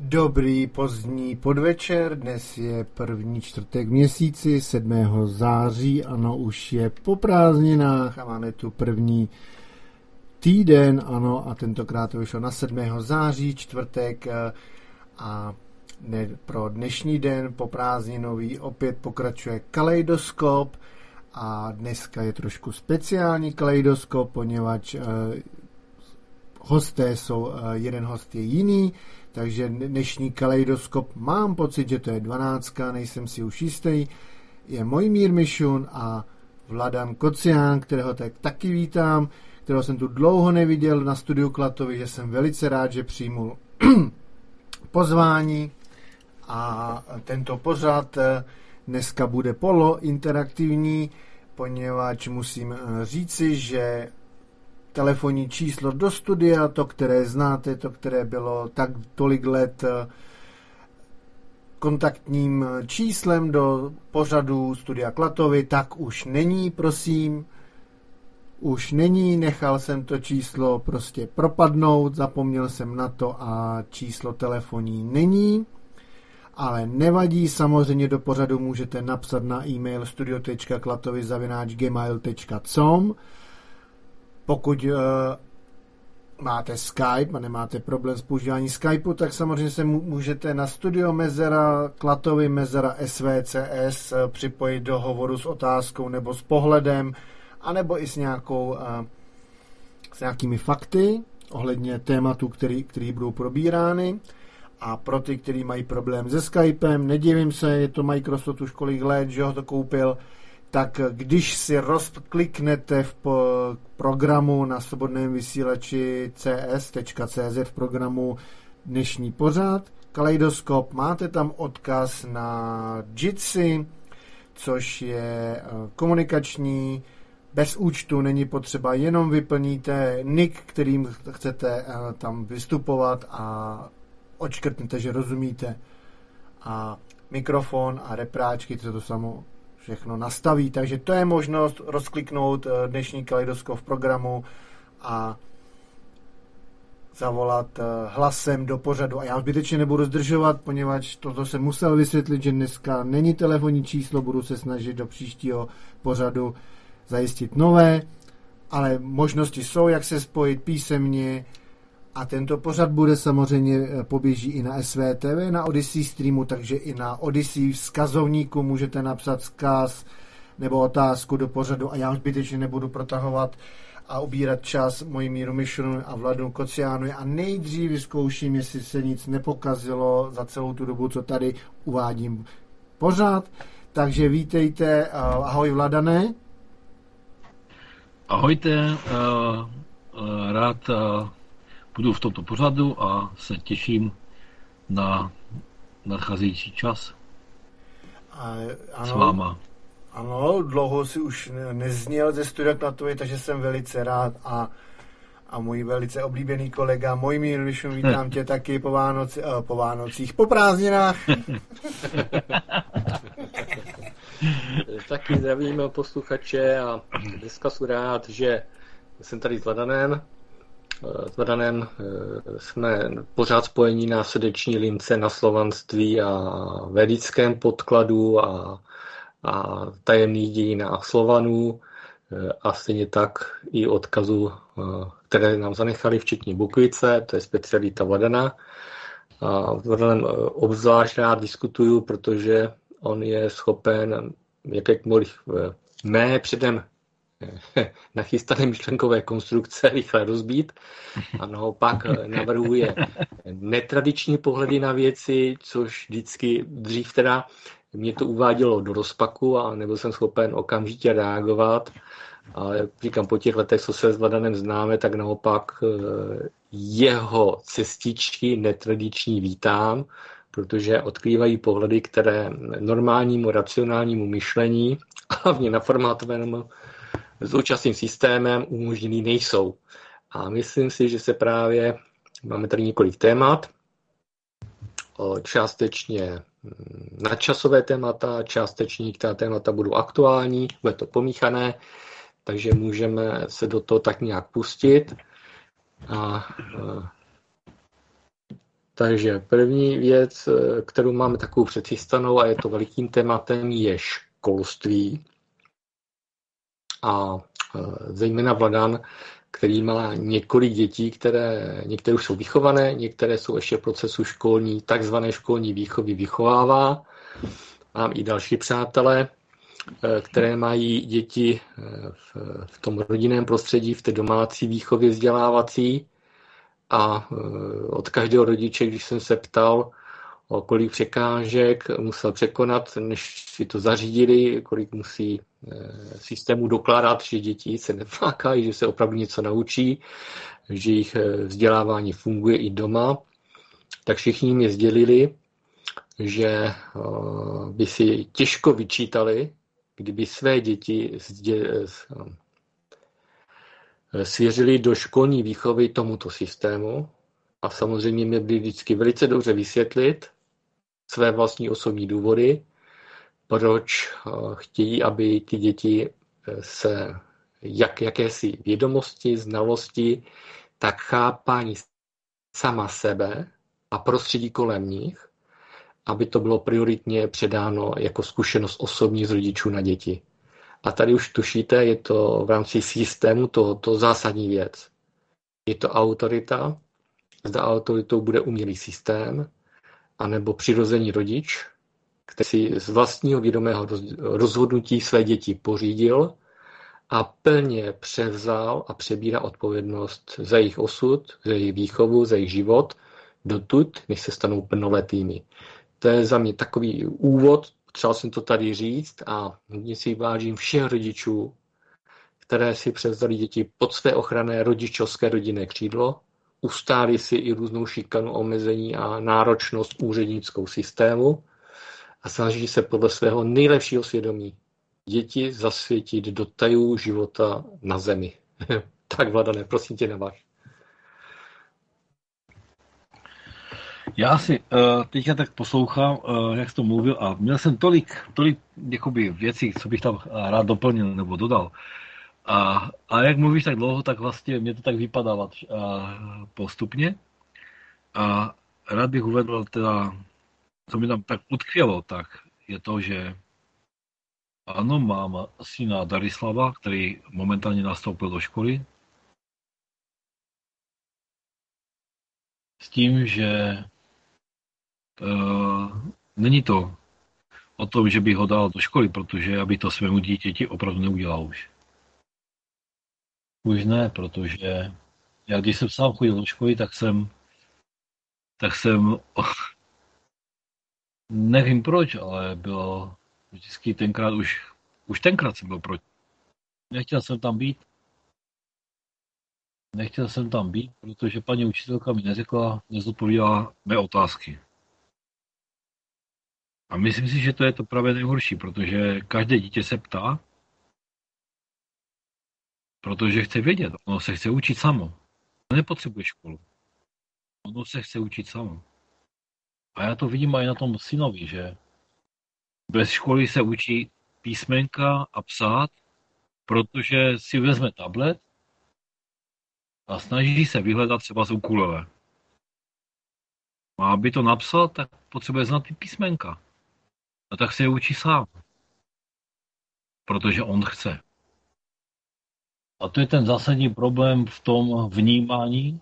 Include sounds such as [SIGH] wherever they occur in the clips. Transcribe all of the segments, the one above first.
Dobrý pozdní podvečer, dnes je první čtvrtek měsíci, 7. září, ano, už je po prázdninách a máme tu první týden, ano, a tentokrát to vyšlo na 7. září, čtvrtek eh, a ne, pro dnešní den po prázdninový opět pokračuje kaleidoskop a dneska je trošku speciální kaleidoskop, poněvadž eh, hosté jsou, eh, jeden host je jiný, takže dnešní kaleidoskop mám pocit, že to je 12, nejsem si už jistý, je Mojmír Mišun a Vladan Kocián, kterého tak taky vítám, kterého jsem tu dlouho neviděl na studiu Klatovi, že jsem velice rád, že přijmul [CLEARS THROAT] pozvání. A tento pořad eh, dneska bude polo interaktivní, poněvadž musím eh, říci, že telefonní číslo do studia, to, které znáte, to, které bylo tak tolik let eh, kontaktním číslem do pořadu Studia Klatovy, tak už není, prosím. Už není, nechal jsem to číslo prostě propadnout, zapomněl jsem na to a číslo telefonní není. Ale nevadí, samozřejmě do pořadu můžete napsat na e-mail studio.klatovy.gmail.com pokud uh, máte Skype a nemáte problém s používáním Skypeu, tak samozřejmě se můžete na studio Mezera, Klatovy Mezera SVCS eh, připojit do hovoru s otázkou nebo s pohledem, anebo i s nějakou uh, s nějakými fakty ohledně tématu, který, který budou probírány. A pro ty, kteří mají problém se Skypem, nedivím se, je to Microsoft už kolik let, že ho to koupil, tak když si rozkliknete v programu na svobodném vysílači cs.cz v programu dnešní pořád, Kaleidoskop, máte tam odkaz na Jitsi, což je eh, komunikační, bez účtu není potřeba, jenom vyplníte nick, kterým chcete eh, tam vystupovat a očkrtnete, že rozumíte. A mikrofon a repráčky, to to samo všechno nastaví. Takže to je možnost rozkliknout eh, dnešní kaleidoskop v programu a zavolat eh, hlasem do pořadu. A já zbytečně nebudu zdržovat, poněvadž toto jsem musel vysvětlit, že dneska není telefonní číslo, budu se snažit do příštího pořadu zajistit nové, ale možnosti jsou, jak se spojit písemně, a tento pořad bude samozřejmě eh, poběží i na SVTV, na Odyssey streamu, takže i na Odyssey vzkazovníku můžete napsat vzkaz nebo otázku do pořadu a já zbytečně nebudu protahovat a ubírat čas mojí míru Mišrunu a Vladu Kociánu a nejdřív vyzkouším, jestli se nic nepokazilo za celou tu dobu, co tady uvádím pořád. Takže vítejte, uh, ahoj Vladané. Ahojte, uh, rád budu v tomto pořadu a se těším na nadcházející čas a, ano, s váma. Ano, dlouho si už nezněl ze studia Klatovy, takže jsem velice rád a, a můj velice oblíbený kolega Mojmír Lišun, vítám tě taky po, Vánoci, uh, po Vánocích, po prázdninách. [LAUGHS] taky zdravím posluchače a dneska jsem rád, že jsem tady s Ladanem, s Vadanem eh, jsme pořád spojení na srdeční lince na slovanství a vedickém podkladu a, a tajemných dějinách Slovanů eh, a stejně tak i odkazu, eh, které nám zanechali, včetně Bukvice, to je specialita Vladana. A Vladanem obzvlášť rád diskutuju, protože on je schopen jakékoliv mé předem [LAUGHS] nachystané myšlenkové konstrukce [LAUGHS] rychle rozbít a naopak navrhuje netradiční pohledy na věci, což vždycky dřív teda mě to uvádělo do rozpaku a nebyl jsem schopen okamžitě reagovat. A jak říkám, po těch letech, co se s Vladanem známe, tak naopak eh, jeho cestičky netradiční vítám, protože odkrývají pohledy, které normálnímu racionálnímu myšlení, hlavně na formátovému současným systémem umožněný nejsou. A myslím si, že se právě, máme tady několik témat, částečně mm, nadčasové témata, částečně ta témata budou aktuální, bude to pomíchané, takže můžeme se do toho tak nějak pustit. A Takže první věc, eh, kterou máme takovou předchystanou a je to velikým tématem, je školství. A eh, zejména Vladan, který má několik dětí, které některé už jsou vychované, některé jsou ještě v procesu školní, takzvané školní výchovy vychovává. Mám i další přátelé, eh, které mají děti v, v tom rodinném prostředí, v té domácí výchově vzdělávací a e, od každého rodiče, když jsem se ptal, o kolik překážek musel překonat, než si to zařídili, kolik musí e, systému dokládat, že děti se neflákají, že se opravdu něco naučí, že jejich e, vzdělávání funguje i doma, tak všichni mi sdělili, že by si těžko vyčítali, kdyby své děti Eh, svěřili do školní výchovy tomuto systému. A samozřejmě mě byli vždycky velice dobře vysvětlit své vlastní osobní důvody, proč eh, chtějí, aby ty děti eh, se jak, jakési vědomosti, znalosti, tak chápání sama sebe a prostředí kolem nich, aby to bylo prioritně předáno jako zkušenost osobní z rodičů na děti. A tady už tušíte, je to v rámci systému to, to zásadní věc. Je to autorita, zda autoritou bude umělý systém, anebo přirozený rodič, který si z vlastního vědomého rozhodnutí své děti pořídil a plně převzal a přebírá odpovědnost za jejich osud, za jejich výchovu, za jejich život, dotud, než se stanou plnoletými. To je za mě takový úvod Potřeboval jsem to tady říct a hodně si vážím všech rodičů, které si převzali děti pod své ochranné rodičovské rodinné křídlo, ustáli si i různou šikanu, omezení a náročnost úřednickou systému a snaží se podle svého nejlepšího svědomí děti zasvětit do tajů života na zemi. [LAUGHS] tak, Vladané, prosím tě, neváž. Já si uh, teďka tak poslouchám, uh, jak jsi to mluvil a měl jsem tolik, tolik jakoby věcí, co bych tam rád doplnil nebo dodal. A, a jak mluvíš tak dlouho, tak vlastně mě to tak vypadá uh, postupně. A rád bych uvedl teda, co mi tam tak utkvělo, tak je to, že ano, mám syna Darislava, který momentálně nastoupil do školy. S tím, že Uh, není to o tom, že bych ho dal do školy, protože bych to svému dítěti opravdu neudělal už. Už ne, protože já když jsem sám chodil do školy, tak jsem tak jsem nevím proč, ale bylo vždycky tenkrát už, už tenkrát jsem byl proti. Nechtěl jsem tam být. Nechtěl jsem tam být, protože paní učitelka mi neřekla, nezodpovídala mé otázky. A myslím si, že to je to právě nejhorší, protože každé dítě se ptá, protože chce vědět, ono se chce učit samo. Nepotřebuje školu. Ono se chce učit samo. A já to vidím i na tom synovi, že bez školy se učí písmenka a psát, protože si vezme tablet a snaží se vyhledat třeba z ukulele. A aby to napsal, tak potřebuje znát ty písmenka. No tak se je učí sám. Protože on chce. A to je ten zásadní problém v tom vnímání,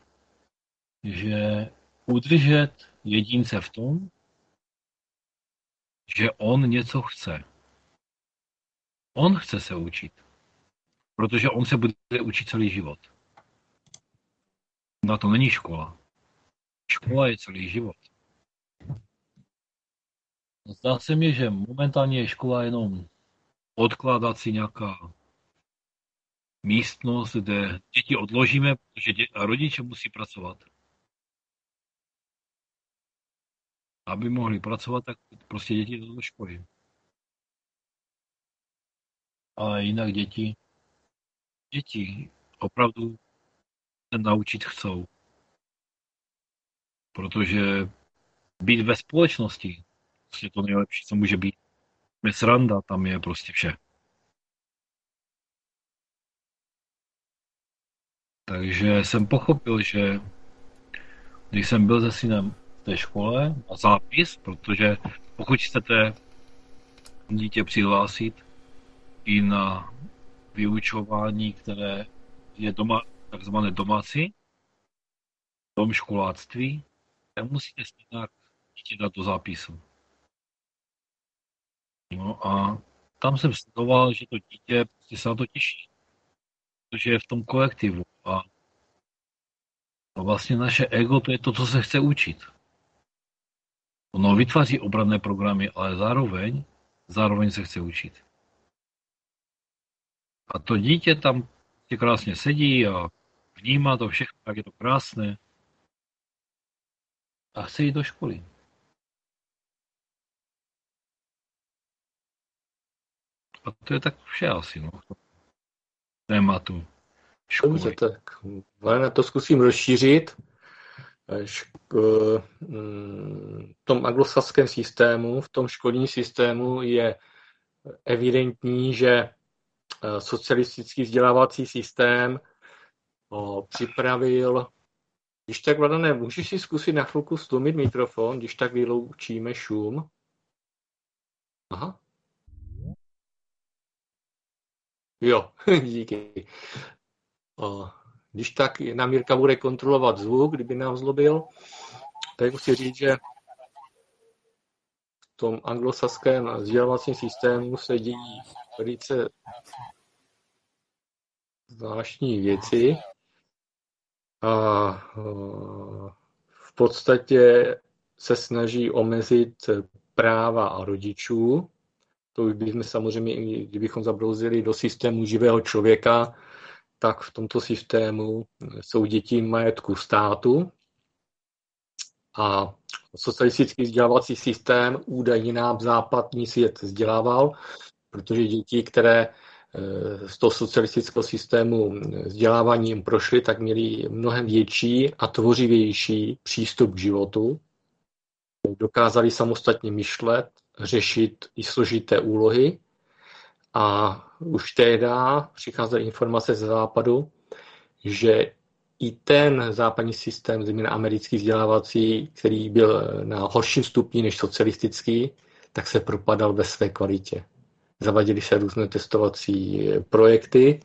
že udržet jedince v tom, že on něco chce. On chce se učit. Protože on se bude učit celý život. Na to není škola. Škola je celý život. Zdá se mi, že momentálně je škola jenom odkládací nějaká místnost, kde děti odložíme, protože dě- a rodiče musí pracovat. Aby mohli pracovat, tak prostě děti jdou do školy. Ale jinak děti, děti opravdu se naučit chcou. Protože být ve společnosti, prostě to nejlepší, co může být. Je sranda, tam je prostě vše. Takže jsem pochopil, že když jsem byl se synem té škole a zápis, protože pokud chcete dítě přihlásit i na vyučování, které je doma, takzvané domácí, v tom školáctví, tak musíte nějak dítě dát do zápisu. No a tam jsem sledoval, že to dítě prostě se na to těší, protože je v tom kolektivu a a vlastně naše ego to je to, co se chce učit. Ono vytváří obranné programy, ale zároveň, zároveň se chce učit. A to dítě tam krásně sedí a vnímá to všechno, jak je to krásné. A chce jít do školy. A to je tak vše asi, no. Tématu. Školy. Dobře, tak na to zkusím rozšířit. Mm, v tom anglosaském systému, v tom školním systému je evidentní, že eh, socialistický vzdělávací systém připravil když tak, Vladané, můžeš si zkusit na chvilku stlumit mikrofon, když tak vyloučíme šum. Aha. Jo, [LAUGHS] díky. Když tak nám Jirka bude kontrolovat zvuk, kdyby nám zlobil, tak musí říct, že v tom anglosaském vzdělávacím systému se dějí velice zvláštní věci a v podstatě se snaží omezit práva rodičů. To už bychom samozřejmě, kdybychom zabrouzili do systému živého člověka, tak v tomto systému jsou děti majetku státu a socialistický vzdělávací systém údajně nám západní svět vzdělával, protože děti, které eh, z toho socialistického systému vzděláváním prošly, tak měli mnohem větší a tvořivější přístup k životu. Dokázali samostatně myšlet, řešit i složité úlohy a už tehdy přicházely informace ze západu, že i ten západní systém, zejména americký vzdělávací, který byl na horším stupni než socialistický, tak se propadal ve své kvalitě. Zavadili se různé testovací projekty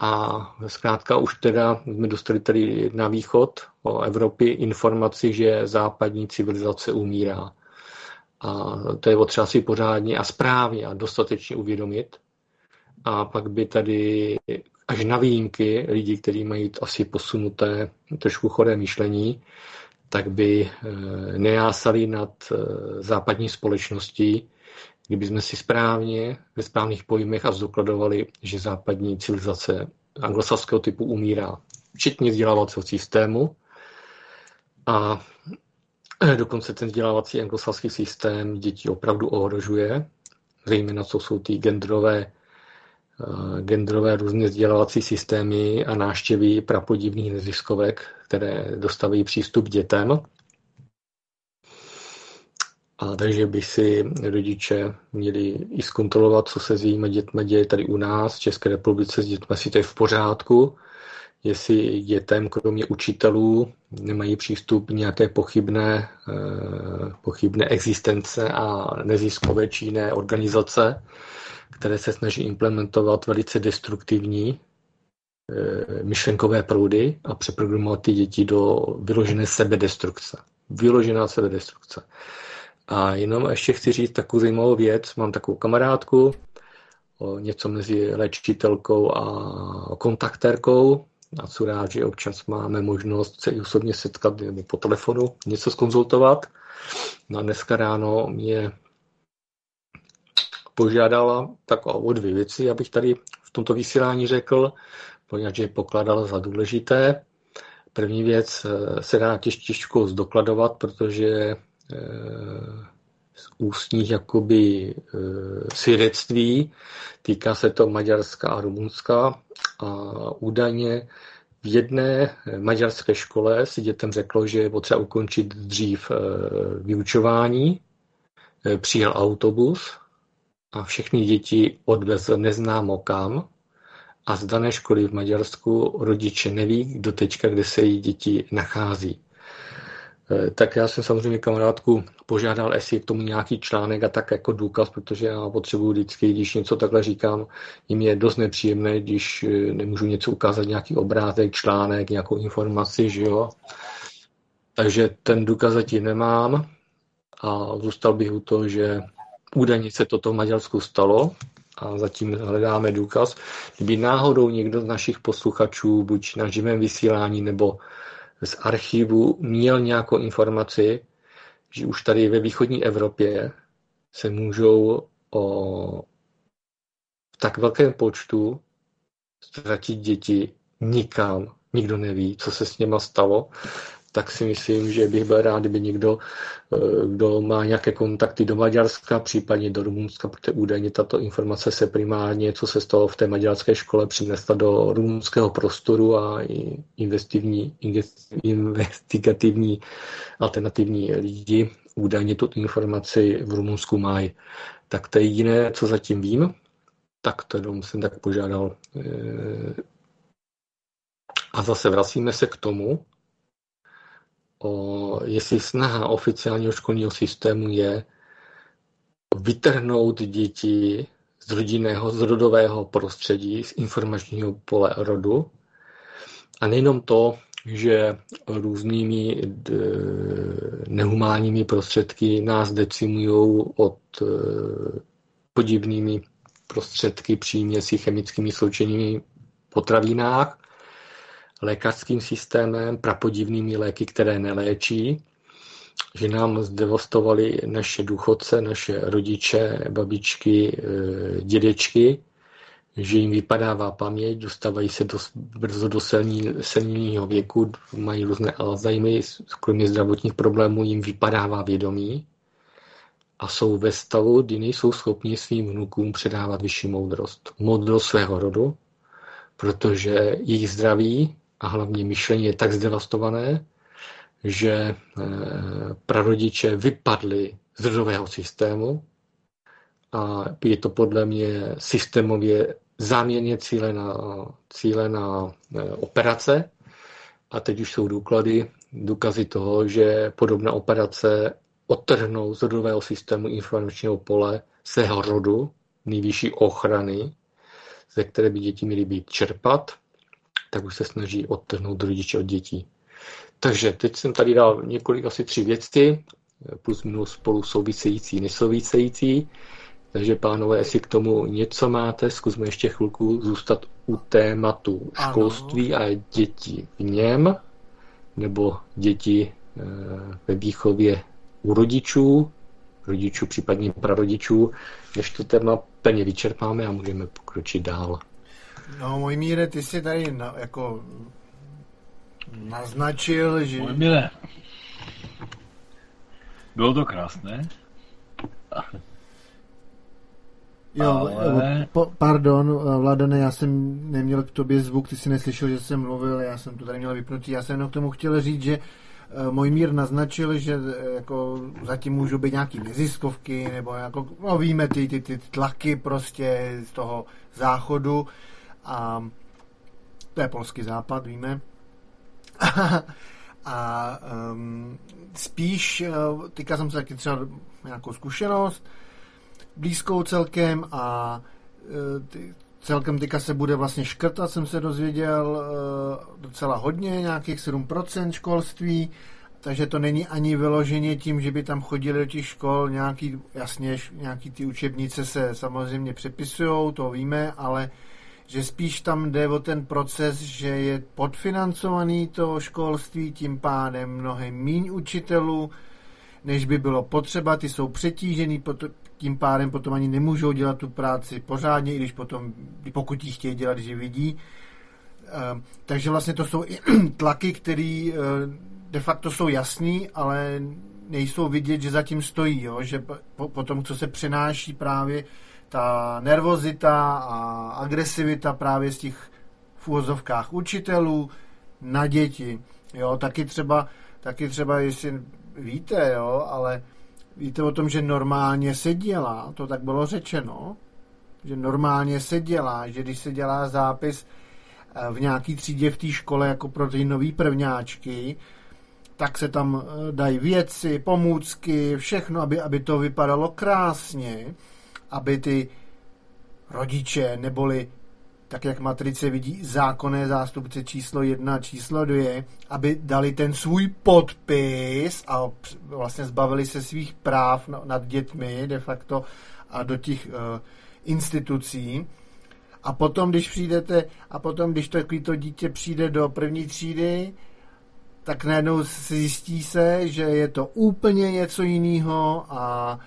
a zkrátka už teda jsme dostali tady na východ o Evropě informaci, že západní civilizace umírá. A to je potřeba si pořádně a správně a dostatečně uvědomit. A pak by tady až na výjimky lidi, kteří mají asi posunuté trošku choré myšlení, tak by eh, nejásali nad eh, západní společností, kdyby jsme si správně, ve správných pojmech a zdokladovali, že západní civilizace anglosaského typu umírá, včetně vzdělávacího systému. A eh, dokonce ten vzdělávací anglosaský systém děti opravdu ohrožuje, zejména co jsou ty genderové genderové různé vzdělávací systémy a náštěvy prapodivných neziskovek, které dostaví přístup dětem. A takže by si rodiče měli i zkontrolovat, co se s jejíma dětmi děje tady u nás, v České republice s dětmi, si to je v pořádku, jestli dětem, kromě učitelů, nemají přístup nějaké pochybné, eh, pochybné existence a neziskové či jiné organizace, které se snaží implementovat velice destruktivní eh, myšlenkové proudy a přeprogramovat ty děti do vyložené sebedestrukce. Vyložená sebedestrukce. A jenom ještě chci říct takovou zajímavou věc. Mám takovou kamarádku, něco mezi léčitelkou a kontaktérkou. A co rád, že občas máme možnost se i osobně setkat nebo po telefonu něco skonzultovat. No a dneska ráno mě požádala tak o dvě věci, abych tady v tomto vysílání řekl, poněvadž je pokládala za důležité. První věc eh, se dá těžko zdokladovat, protože eh, z ústních jakoby eh, svědectví, týká se to Maďarska a Rumunska a údajně v jedné maďarské škole si dětem řeklo, že je potřeba ukončit dřív vyučování. Přijel autobus, a všechny děti odvezl neznámo kam a z dané školy v Maďarsku rodiče neví do teďka, kde se její děti nachází. Eh, tak já jsem samozřejmě kamarádku požádal, jestli k tomu nějaký článek a tak jako důkaz, protože já potřebuji vždycky, když něco takhle říkám, jim je dost nepříjemné, když eh, nemůžu něco ukázat, nějaký obrázek, článek, nějakou informaci, že jo. Takže ten důkaz zatím nemám a zůstal bych u toho, že údajně se toto v Maďarsku stalo a zatím hledáme důkaz. Kdyby náhodou někdo z našich posluchačů, buď na živém vysílání nebo z archivu měl nějakou informaci, že už tady ve východní Evropě se můžou o tak velkém počtu ztratit děti nikam. Nikdo neví, co se s něma stalo tak si myslím, že bych byl rád, kdyby někdo, eh, kdo má nějaké kontakty do Maďarska, případně do Rumunska, protože údajně tato informace se primárně, co se stalo v té maďarské škole, přinesla do rumunského prostoru a investivní, investigativní alternativní lidi údajně tu informaci v Rumunsku mají. Tak to je jediné, co zatím vím. Tak to jsem tak požádal. Eh, a zase vracíme se k tomu, o, jestli snaha oficiálního školního systému je vytrhnout děti z rodinného, z rodového prostředí, z informačního pole rodu. A nejenom to, že různými nehumánními prostředky nás decimují od e, podivnými prostředky příměsi chemickými sloučeními potravinách, lékařským systémem, prapodivnými léky, které neléčí, že nám zdevastovali naše důchodce, naše rodiče, babičky, eh, dědečky, že jim vypadává paměť, dostávají se do, brzo do senilního věku, mají různé Alzheimery, kromě zdravotních problémů jim vypadává vědomí a jsou ve stavu, kdy nejsou schopni svým vnukům předávat vyšší moudrost. Moudrost svého rodu, protože jejich zdraví a hlavně myšlení je tak zdevastované, že eh, prarodiče vypadli z rodového systému a je to podle mě systémově záměrně cílená, cílená eh, operace. A teď už jsou důklady, důkazy toho, že podobná operace odtrhnou z rodového systému informačního pole svého rodu, nejvyšší ochrany, ze které by děti měly být čerpat, tak už se snaží odtrhnout rodiče od dětí. Takže teď jsem tady dal několik, asi tři věci, plus minus spolu související, nesouvisející. Takže pánové, jestli k tomu něco máte, zkusme ještě chvilku zůstat u tématu školství ano. a děti v něm, nebo děti eh, ve výchově u rodičů, rodičů, případně prarodičů, než to téma plně vyčerpáme a můžeme pokročit dál. No, můj míre, ty jsi tady na, jako naznačil, že... Můj míre, bylo to krásné. Jo, Ale... po, pardon, Vladane, já jsem neměl k tobě zvuk, ty jsi neslyšel, že jsem mluvil, já jsem to tady měl vypnutý. Já jsem jenom k tomu chtěl říct, že eh, můj mír naznačil, že eh, jako zatím můžou být nějaký neziskovky, nebo jako, no víme, ty, ty, ty tlaky prostě z toho záchodu, a to je polský západ, víme. [LAUGHS] a um, spíš, uh, teďka jsem se taky třeba nějakou zkušenost, blízkou celkem a uh, ty, celkem teďka se bude vlastně škrtat, jsem se dozvěděl uh, docela hodně, nějakých 7% školství, takže to není ani vyloženě tím, že by tam chodili do těch škol nějaký, jasně, nějaký ty učebnice se samozřejmě přepisují, to víme, ale že spíš tam jde o ten proces, že je podfinancovaný to školství, tím pádem mnohem míň učitelů, než by bylo potřeba, ty jsou přetížený, tím pádem potom ani nemůžou dělat tu práci pořádně, i když potom, pokud ji chtějí dělat, že vidí. Ehm, takže vlastně to jsou i [CLEARS THROAT] tlaky, které eh, de facto jsou jasný, ale nejsou vidět, že zatím stojí, jo? že po, tom, co se přenáší právě ta nervozita a agresivita právě z těch v úvozovkách učitelů na děti. Jo, taky třeba, taky třeba, jestli víte, jo, ale víte o tom, že normálně se dělá, to tak bylo řečeno, že normálně se dělá, že když se dělá zápis eh, v nějaký třídě v té škole jako pro ty nový prvňáčky, tak se tam eh, dají věci, pomůcky, všechno, aby, aby to vypadalo krásně, aby ty rodiče neboli tak jak matrice vidí zákonné zástupce číslo jedna, číslo dvě, aby dali ten svůj podpis a vlastně zbavili se svých práv nad dětmi de facto a do těch uh, institucí. A potom, když přijdete, a potom, když to, to dítě přijde do první třídy, tak najednou zjistí se, že je to úplně něco jiného a,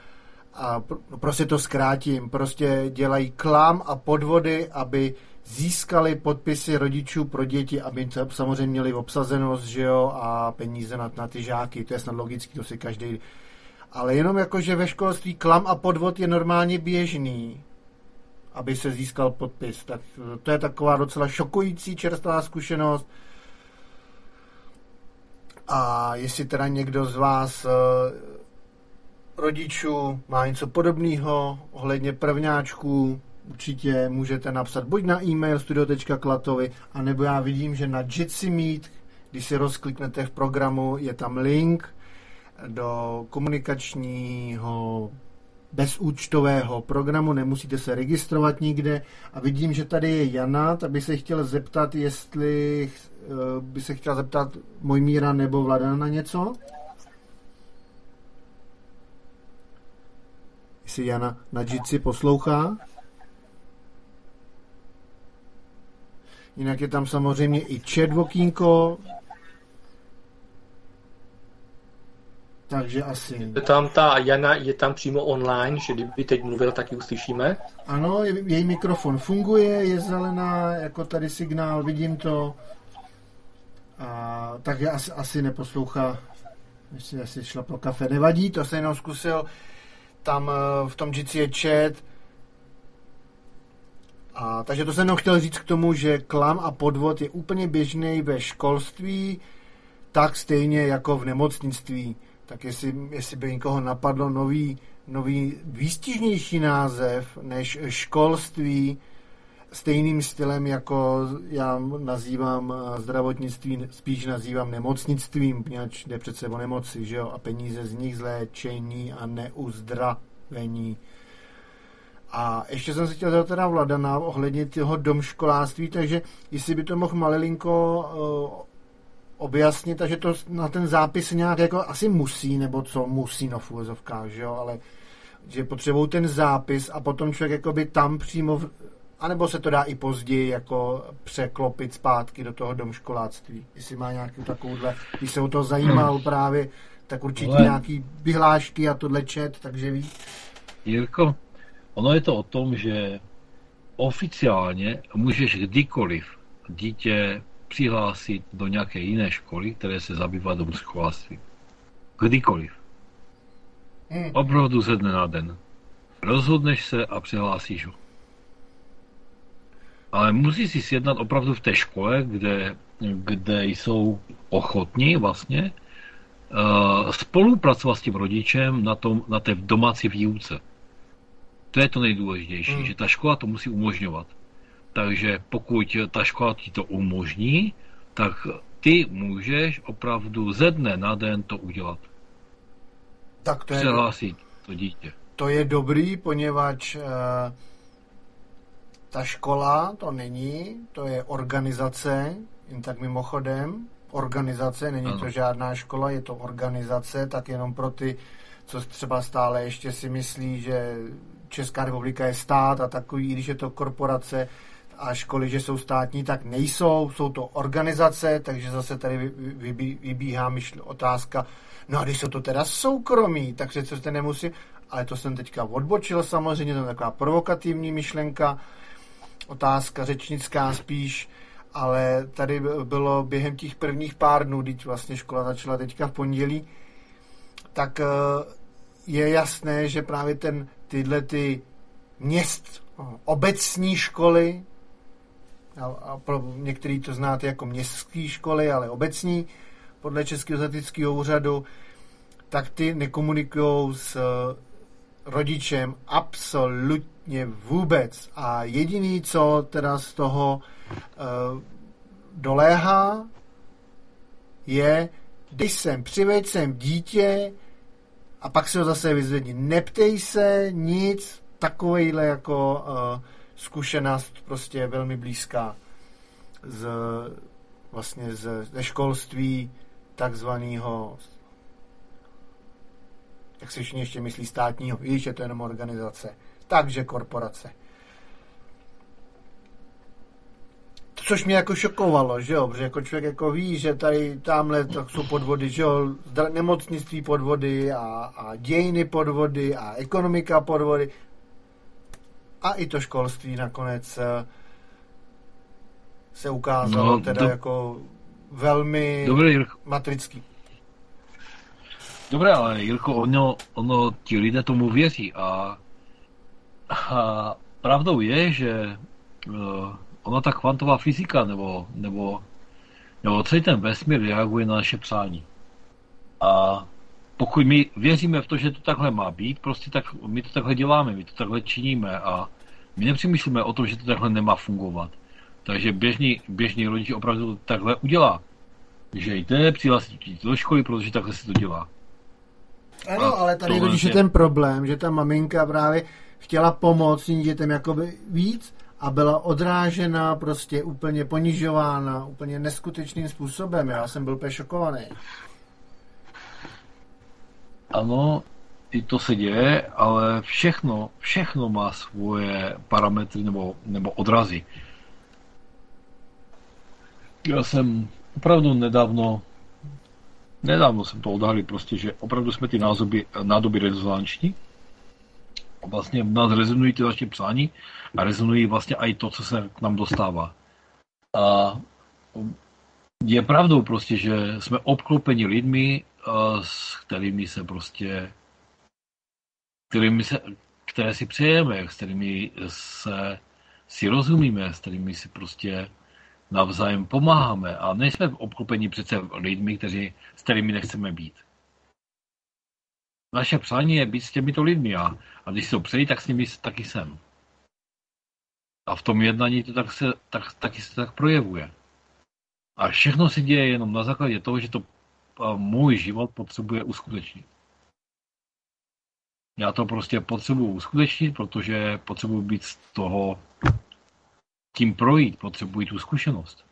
a prostě to zkrátím. Prostě dělají klam a podvody, aby získali podpisy rodičů pro děti, aby samozřejmě měli obsazenost, že jo, a peníze na, na ty žáky, to je snad logický, to si každý. Ale jenom jako, že ve školství klam a podvod je normálně běžný, aby se získal podpis. Tak to je taková docela šokující čerstvá zkušenost. A jestli teda někdo z vás eh, rodičů má něco podobného ohledně prvňáčků, určitě můžete napsat buď na e-mail studio.klatovi, anebo já vidím, že na Jitsi Meet, když si rozkliknete v programu, je tam link do komunikačního bezúčtového programu, nemusíte se registrovat nikde. A vidím, že tady je Jana, tak by se chtěl zeptat, jestli eh, by se chtěl zeptat Mojmíra nebo Vlada na něco. Jestli Jana na Jitsi poslouchá. Jinak je tam samozřejmě i chat okýnko. Takže asi. Je tam ta Jana, je tam přímo online, že kdyby teď mluvil, tak ji uslyšíme? Ano, její mikrofon funguje, je zelená, jako tady signál, vidím to. A, tak je asi, asi neposlouchá, jestli asi šla pro kafe. Nevadí, to se jenom zkusil. Tam eh, v tom je chat, a, takže to jsem jenom chtěl říct k tomu, že klam a podvod je úplně běžný ve školství, tak stejně jako v nemocnictví. Tak jestli, jestli by někoho napadlo nový, nový výstižnější název než školství, stejným stylem, jako já nazývám zdravotnictví, spíš nazývám nemocnictvím, poněvadž jde přece o nemoci, že jo, a peníze z nich zléčení a neuzdravení. A ještě jsem se chtěl zeptat teda Vladana ohledně toho domškoláctví, takže jestli by to mohl Malilinko uh, objasnit, takže to na ten zápis nějak jako asi musí, nebo co musí, no v že jo, ale že potřebují ten zápis a potom člověk jako by tam přímo, anebo se to dá i později jako překlopit zpátky do toho domškoláctví. Jestli má nějakou takovouhle, když se o to zajímal hmm. právě, tak určitě ale... nějaký vyhlášky a tohle čet, takže ví. Jirko, Ono je to o tom, že oficiálně můžeš kdykoliv dítě přihlásit do nějaké jiné školy, které se zabývá domoškoláctvím. Kdykoliv. Hmm. Opravdu ze dne na den. Rozhodneš se a přihlásíš ho. Ale musí si sjednat opravdu v té škole, kde, kde jsou ochotní vlastně uh, spolupracovat s tím rodičem na, tom, na té domácí výuce. To je to nejdůležitější, hmm. že ta škola to musí umožňovat. Takže pokud ta škola ti to umožní, tak ty můžeš opravdu ze dne na den to udělat. Tak to je... Přehlásit to dítě. To je dobrý, poněvadž uh, ta škola to není, to je organizace, jen tak mimochodem, organizace, není ano. to žádná škola, je to organizace, tak jenom pro ty, co třeba stále ještě si myslí, že Česká republika je stát a takový, když je to korporace a školy, že jsou státní, tak nejsou, jsou to organizace, takže zase tady vybíhá myšl, otázka, no a když jsou to teda soukromí, tak přece to nemusí, ale to jsem teďka odbočil samozřejmě, to je taková provokativní myšlenka, otázka řečnická spíš, ale tady bylo během těch prvních pár dnů, když vlastně škola začala teďka v pondělí, tak eh, je jasné, že právě ten tyhle ty měst, obecní školy, a, pro některý to znáte jako městské školy, ale obecní, podle Českého statického úřadu, tak ty nekomunikují s rodičem absolutně vůbec. A jediný, co teda z toho uh, doléhá, je dej sem, přiveď sem dítě a pak se ho zase vyzvedni. Neptej se nic, takovejhle jako uh, zkušenost prostě velmi blízká z, vlastně z, ze školství takzvaného jak se ještě myslí státního, víš, je to jenom organizace. Takže korporace. Což mě jako šokovalo, že jo, protože jako člověk jako ví, že tady tamhle tak jsou podvody, že jo, nemocnictví podvody a, a dějiny podvody a ekonomika podvody a i to školství nakonec eh, se ukázalo no, teda do... jako velmi Dobrý, matrický. Dobré, ale Jirko, ono, ono, ti lidé tomu věří a, a pravdou je, že uh, ona ta kvantová fyzika nebo, nebo, nebo celý ten vesmír reaguje na naše přání. A pokud my věříme v to, že to takhle má být, prostě tak my to takhle děláme, my to takhle činíme a my nepřemýšlíme o tom, že to takhle nemá fungovat. Takže běžný, běžný rodič opravdu takhle udělá. Že jde, přihlásit do školy, protože takhle se to dělá. Ano, a ale tady tohle, je ten problém, že ta maminka právě chtěla pomoct tím dětem jakoby víc a byla odrážena, prostě úplně ponižována, úplně neskutečným způsobem. Já jsem byl úplně šokovaný. Ano, i to se děje, ale všechno, všechno má svoje parametry nebo, nebo odrazy. Já jsem opravdu nedávno nedávno jsem to odhalil prostě, že opravdu jsme ty názoby, nádoby rezonanční. Vlastně v nás rezonují ty naše přání a rezonují vlastně i to, co se k nám dostává. A je pravdou prostě, že jsme obklopeni lidmi, s kterými se prostě kterými se, které si přejeme, s kterými se si rozumíme, s kterými si prostě navzájem pomáháme a nejsme obklopeni přece lidmi, kteří, s kterými nechceme být. Naše přání je být s těmito lidmi a, a když se to přejí, tak s nimi taky jsem. A v tom jednání to tak se, tak, taky se tak projevuje. A všechno se děje jenom na základě toho, že to můj život potřebuje uskutečnit. Já to prostě potřebuji uskutečnit, protože potřebuji být z toho tím projít, potřebuji tu zkušenost.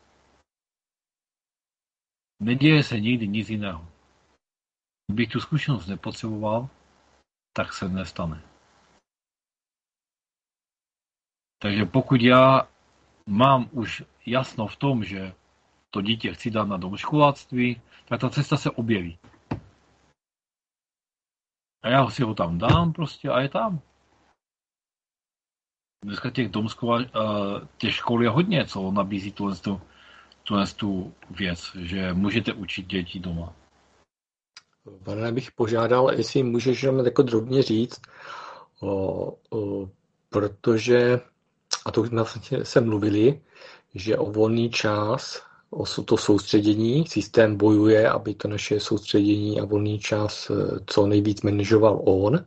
Neděje se nikdy nic jiného. Kdybych tu zkušenost nepotřeboval, tak se nestane. Takže pokud já mám už jasno v tom, že to dítě chci dát na domškoláctví, tak ta cesta se objeví. A já si ho tam dám prostě a je tam. Dneska těch domskova, těch škol je hodně, co nabízí tuhle, tu, tuhle tu věc, že můžete učit děti doma. Pane, bych požádal, jestli můžeš nám jako drobně říct, o, o, protože, a to vlastně se mluvili, že o volný čas, o to soustředění, systém bojuje, aby to naše soustředění a volný čas e, co nejvíc manažoval on,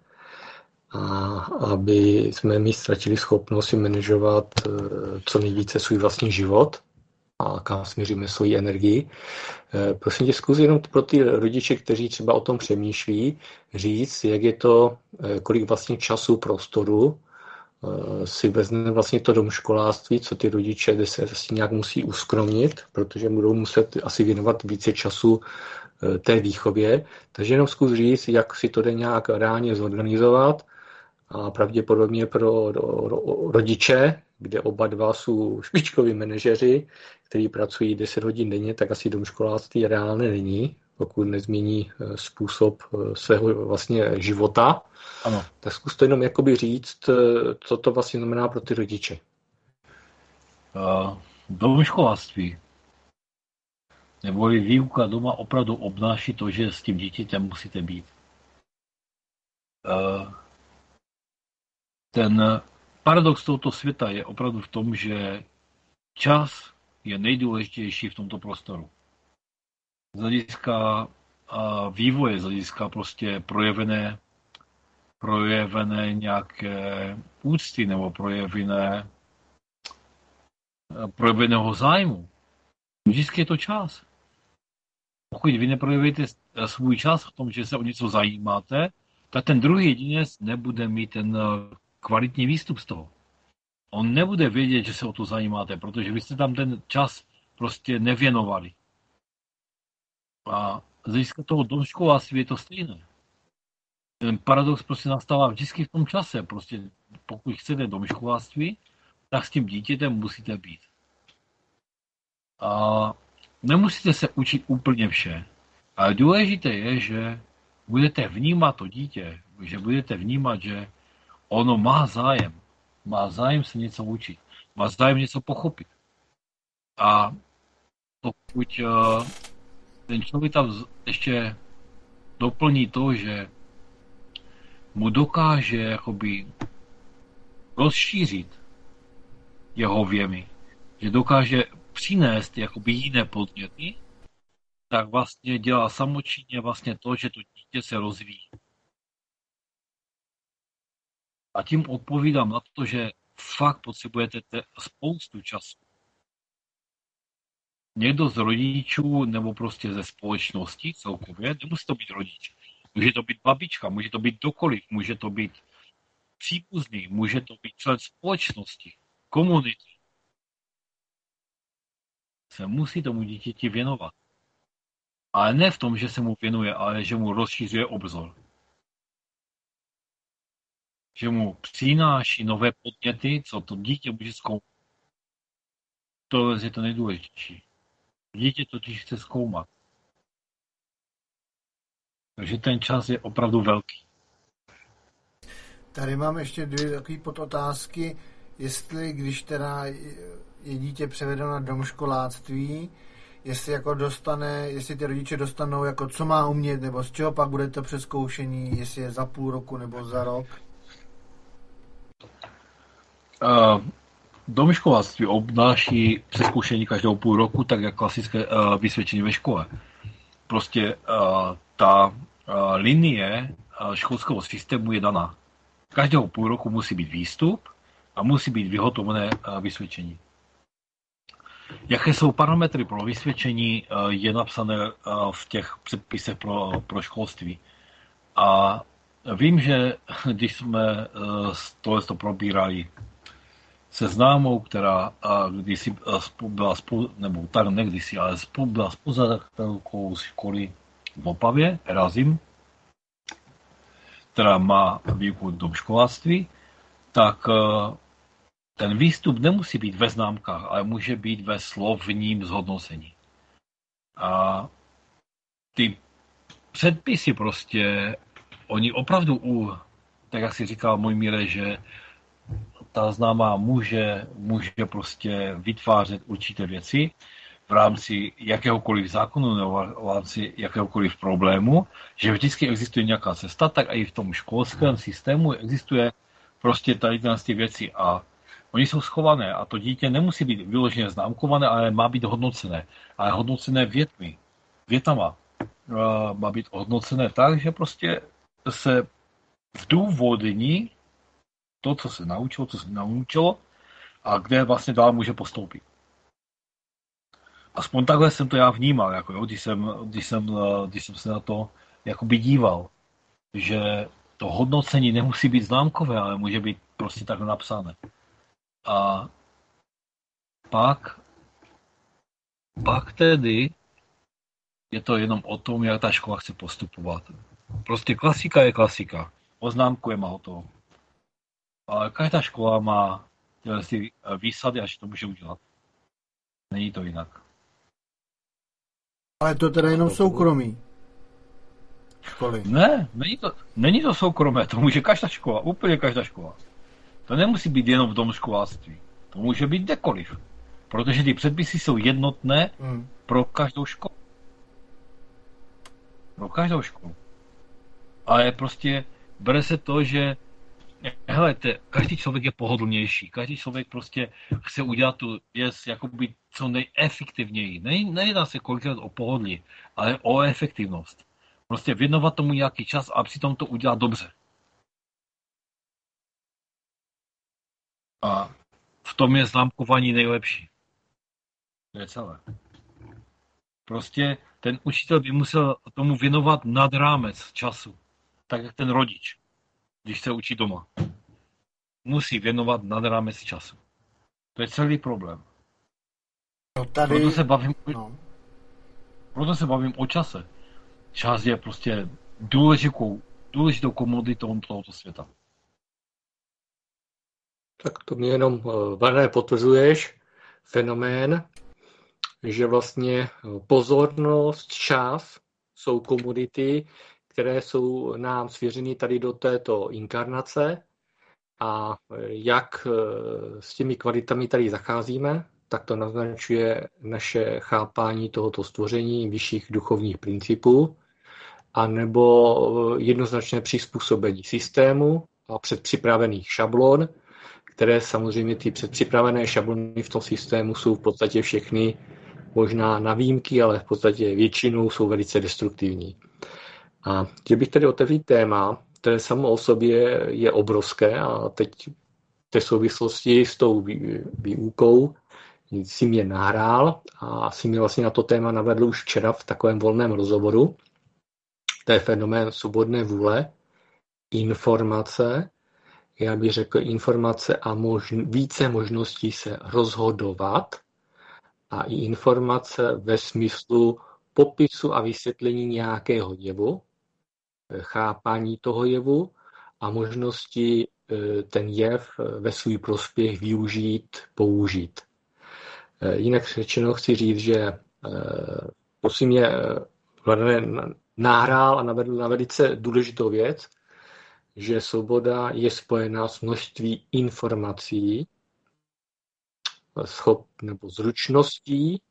a aby jsme my ztratili schopnost si manažovat e, co nejvíce svůj vlastní život a kam směříme svoji energii. E, prosím tě, zkus jenom pro ty rodiče, kteří třeba o tom přemýšlí, říct, jak je to, e, kolik vlastně času, prostoru si vezme vlastně to domškoláctví, co ty rodiče kde se vlastně nějak musí uskromnit, protože budou muset asi věnovat více času té výchově. Takže jenom zkus říct, jak si to jde nějak reálně zorganizovat a pravděpodobně pro rodiče, kde oba dva jsou špičkoví manažeři, kteří pracují 10 hodin denně, tak asi domškoláctví reálné není, pokud nezmění eh, způsob eh, svého vlastně života. Ano. Tak zkus to jenom jakoby říct, eh, co to vlastně znamená pro ty rodiče. Uh, domškoláctví neboli výuka doma opravdu obnáší to, že s tím dítětem musíte být. Uh, ten paradox tohoto světa je opravdu v tom, že čas je nejdůležitější v tomto prostoru. Z hlediska vývoje, z hlediska prostě projevené, projevené nějaké úcty nebo projevené, projeveného zájmu. Vždycky je to čas. pokud vy neprojevíte svůj čas v tom, že se o něco zajímáte, tak ten druhý jedinec nebude mít ten kvalitní výstup z toho. On nebude vědět, že se o to zajímáte, protože vy jste tam ten čas prostě nevěnovali. A z hlediska toho domškoláctví je to stejné. Ten paradox prostě nastává vždycky v tom čase. Prostě pokud chcete domškoláctví, tak s tím dítětem musíte být. A nemusíte se učit úplně vše. Ale důležité je, že budete vnímat to dítě, že budete vnímat, že ono má zájem. Má zájem se něco učit. Má zájem něco pochopit. A pokud uh, ten člověk tam ještě doplní to, že mu dokáže jakoby rozšířit jeho věmy, že dokáže přinést jakoby jiné podněty, tak vlastně dělá samočinně vlastně to, že to dítě se rozvíjí. A tím odpovídám na to, že fakt potřebujete spoustu času. Někdo z rodičů nebo prostě ze společnosti celkově, nemusí to být rodič, může to být babička, může to být dokoliv, může to být příbuzný, může to být člen společnosti, komunity. Se musí tomu dítěti věnovat. Ale ne v tom, že se mu věnuje, ale že mu rozšířuje obzor. Že mu přináší nové podněty, co to dítě může zkoumat. To je to nejdůležitější. Dítě totiž chce zkoumat. Takže ten čas je opravdu velký. Tady mám ještě dvě takové podotázky. Jestli, když teda je dítě převedeno na domškoláctví, jestli jako dostane, jestli ty rodiče dostanou jako co má umět, nebo z čeho pak bude to přeskoušení, jestli je za půl roku nebo za rok? Uh, domškoláctví obnáší přeskoušení každou půl roku, tak jak klasické uh, vysvědčení ve škole. Prostě uh, ta uh, linie uh, školského systému je daná. Každého půl roku musí být výstup a musí být vyhotovené uh, vysvědčení. Jaké jsou parametry pro vysvědčení, eh, je napsané eh, v těch předpisech pro, pro školství. A vím, že [LAUGHS] když jsme eh, tohle to probírali se známou, která kdysi byla spolu, nebo tak ne kdysi, ale spolu, byla spoluzadatelkou školy v Opavě, Erazim, která má výuku do školáctví, tak ten výstup nemusí být ve známkách, ale může být ve slovním zhodnocení. A ty předpisy prostě, oni opravdu u, tak jak si říkal můj Mire, že ta známá může, může prostě vytvářet určité věci v rámci jakéhokoliv zákonu nebo v rámci jakéhokoliv problému, že vždycky existuje nějaká cesta, tak i v tom školském systému existuje prostě tady ty věci. A Oni jsou schované a to dítě nemusí být vyloženě známkované, ale má být hodnocené. Ale hodnocené větmi, větama. Má být hodnocené tak, že prostě se v důvodní to, co se naučilo, co se naučilo a kde vlastně dál může postoupit. Aspoň takhle jsem to já vnímal, jako jo, když, jsem, když, jsem, když jsem se na to jakoby díval, že to hodnocení nemusí být známkové, ale může být prostě takhle napsané. A pak, pak tedy je to jenom o tom, jak ta škola chce postupovat. Prostě klasika je klasika. Oznámkujeme hotovo. Každá škola má si výsady, až to může udělat. Není to jinak. Ale to teda jenom soukromí školy. Ne, není to, není to soukromé, to může každá škola, úplně každá škola. To nemusí být jenom v tom školáctví. To může být kdekoliv. Protože ty předpisy jsou jednotné hmm. pro každou školu. Pro každou školu. Ale prostě bere se to, že hele, te, každý člověk je pohodlnější, každý člověk prostě chce udělat tu věc jakoby co nejefektivněji. Ne, nejedná se kolikrát o pohodlí, ale o efektivnost. Prostě věnovat tomu nějaký čas a přitom to udělat dobře. A v tom je známkování nejlepší. To je celé. Prostě ten učitel by musel tomu věnovat nad rámec času, tak jak ten rodič, když se učí doma. Musí věnovat nad rámec času. To je celý problém. No tady... Proto se bavím, no. proto se bavím o čase. Čas je prostě důležitou, důležitou komoditou tohoto světa. Tak to mě jenom, Vané, potvrzuješ fenomén, že vlastně pozornost, čas jsou komodity, které jsou nám svěřeny tady do této inkarnace a jak s těmi kvalitami tady zacházíme, tak to naznačuje naše chápání tohoto stvoření vyšších duchovních principů, anebo jednoznačné přizpůsobení systému a předpřipravených šablon, které samozřejmě ty předpřipravené šablony v tom systému jsou v podstatě všechny možná na výjimky, ale v podstatě většinou jsou velice destruktivní. A chtěl bych tedy otevřít téma, které samo o sobě je obrovské a teď té souvislosti s tou výukou si mě nahrál a si mě vlastně na to téma navedl už včera v takovém volném rozhovoru. To je fenomén svobodné vůle, informace, já bych řekl informace a možn- více možností se rozhodovat a i informace ve smyslu popisu a vysvětlení nějakého jevu, chápání toho jevu a možnosti e, ten jev ve svůj prospěch využít, použít. Eh, jinak řečeno chci říct, že eh, prosím mě Vladimír nahrál a navedl na velice důležitou věc, že svoboda je spojená s množství informací, schop nebo zručností,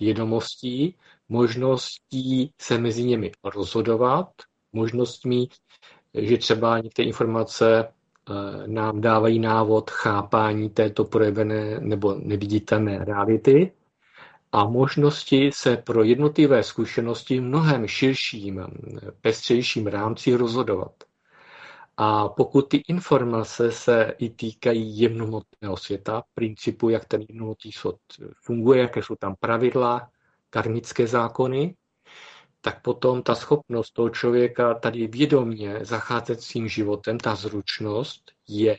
vědomostí, možností se mezi nimi rozhodovat, možnostmi, že třeba některé informace Eh, nám dávají návod chápání této projevené nebo neviditelné reality a možnosti se pro jednotlivé zkušenosti v mnohem širším, pestřejším rámci rozhodovat. A pokud ty informace se i týkají jemnomotného světa, principu, jak ten jemnomotný svět funguje, jaké jsou tam pravidla, karmické zákony, tak potom ta schopnost toho člověka tady vědomně zacházet svým životem, ta zručnost je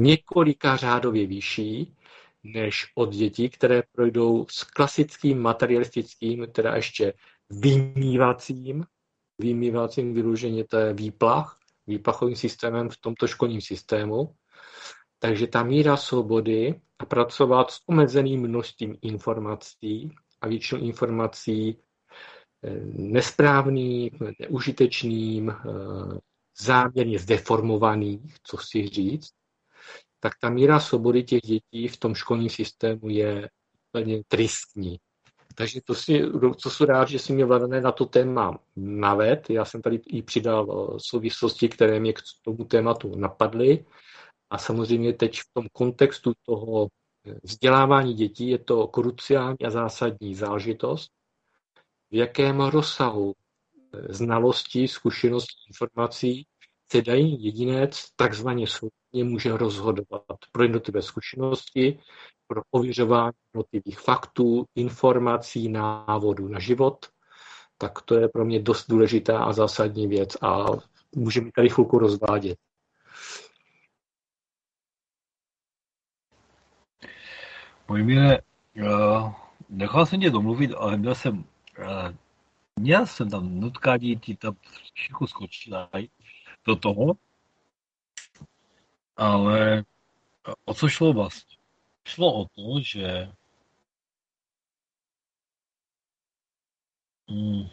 několika řádově vyšší než od dětí, které projdou s klasickým materialistickým, teda ještě vymývacím, vymývacím vyluženě to je výplach, výplachovým systémem v tomto školním systému. Takže ta míra svobody a pracovat s omezeným množstvím informací a většinou informací nesprávný, neužitečným, eh, záměrně zdeformovaných, co si říct, tak ta míra svobody těch dětí v tom školním systému je úplně tristní. Takže to, si, to jsou rád, že si mě Vladané na to téma naved. Já jsem tady i přidal eh, souvislosti, které mě k tomu tématu napadly. A samozřejmě teď v tom kontextu toho eh, vzdělávání dětí je to kruciální a zásadní záležitost, v jakém rozsahu znalostí, zkušeností, informací se dají jedinec takzvaně svobodně může rozhodovat pro jednotlivé zkušenosti, pro ověřování jednotlivých faktů, informací, návodů na život, tak to je pro mě dost důležitá a zásadní věc a můžeme tady chvilku rozvádět. Mojmíre, uh, nechal jsem tě domluvit, ale měl jsem měl jsem tam nutkání, ti tam všichni skočili do toho, ale o co šlo vlastně? Šlo o to, že hmm,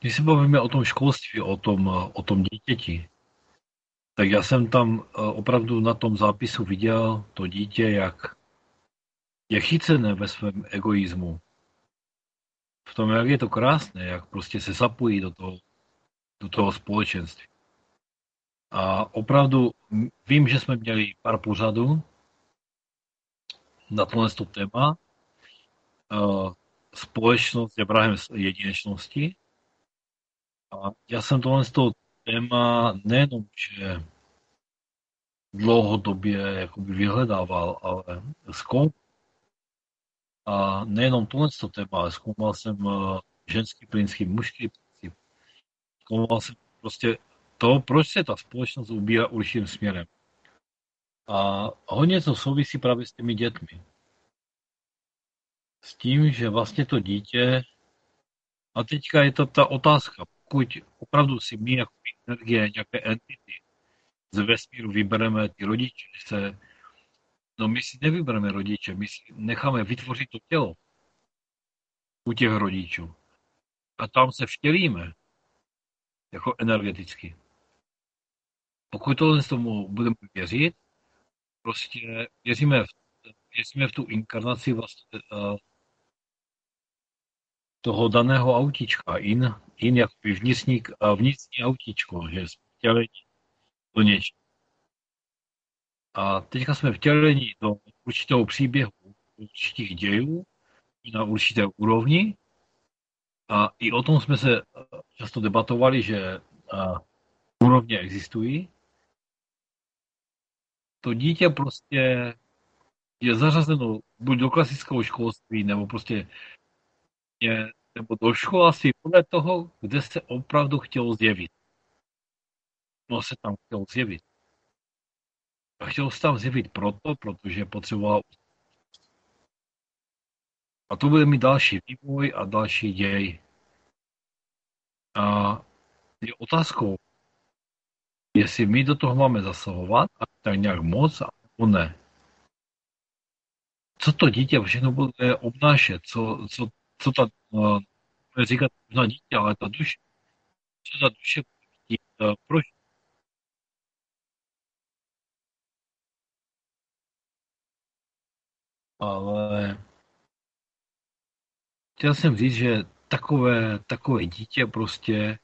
když se bavíme o tom školství, o tom, o tom dítěti, tak já jsem tam eh, opravdu na tom zápisu viděl to dítě, jak je chycené ve svém egoismu, v tom, jak je to krásné, jak prostě se zapojí do toho, do toho společenství. A opravdu vím, že jsme měli pár pořadů na tohle téma. Společnost je Prahem jedinečnosti. A já jsem tohle téma nejenom, že dlouhodobě jakoby vyhledával, ale zkoumal A nejenom tohle téma, ale zkoumal jsem uh, ženský princip, mužský princip. Zkoumal jsem prostě to, proč se ta společnost ubírá určitým směrem. A hodně to souvisí právě s těmi dětmi. S tím, že vlastně to dítě, a teďka je to ta otázka, pokud opravdu si my jako energie, nějaké entity z vesmíru vybereme ty rodiče, se, no my si nevybereme rodiče, my si necháme vytvořit to tělo u těch rodičů. A tam se vtělíme jako energeticky. Pokud tohle z tomu budeme věřit, prostě věříme v, věříme v tu inkarnaci vlastně uh, toho daného autíčka, in, in jako vnitřník, uh, vnitřní autíčko, že vtělení do něčeho. A teďka jsme vtělení do určitého příběhu, určitých dějů, na určité úrovni. A i o tom jsme se často debatovali, že úrovně existují to dítě prostě je zařazeno buď do klasického školství, nebo prostě je, nebo do školství podle toho, kde se opravdu chtělo zjevit. No se tam chtěl zjevit. A chtěl tam zjevit proto, protože potřeboval a to bude mít další vývoj a další děj. A je otázkou, jestli my do toho máme zasahovat, a tak nějak moc, nebo ne. Co to dítě všechno bude obnášet, co, co, co ta, uh, říkat možná dítě, ale ta duše, co ta duše bude chtít, uh, proč ale chtěl jsem říct, že takové, takové dítě prostě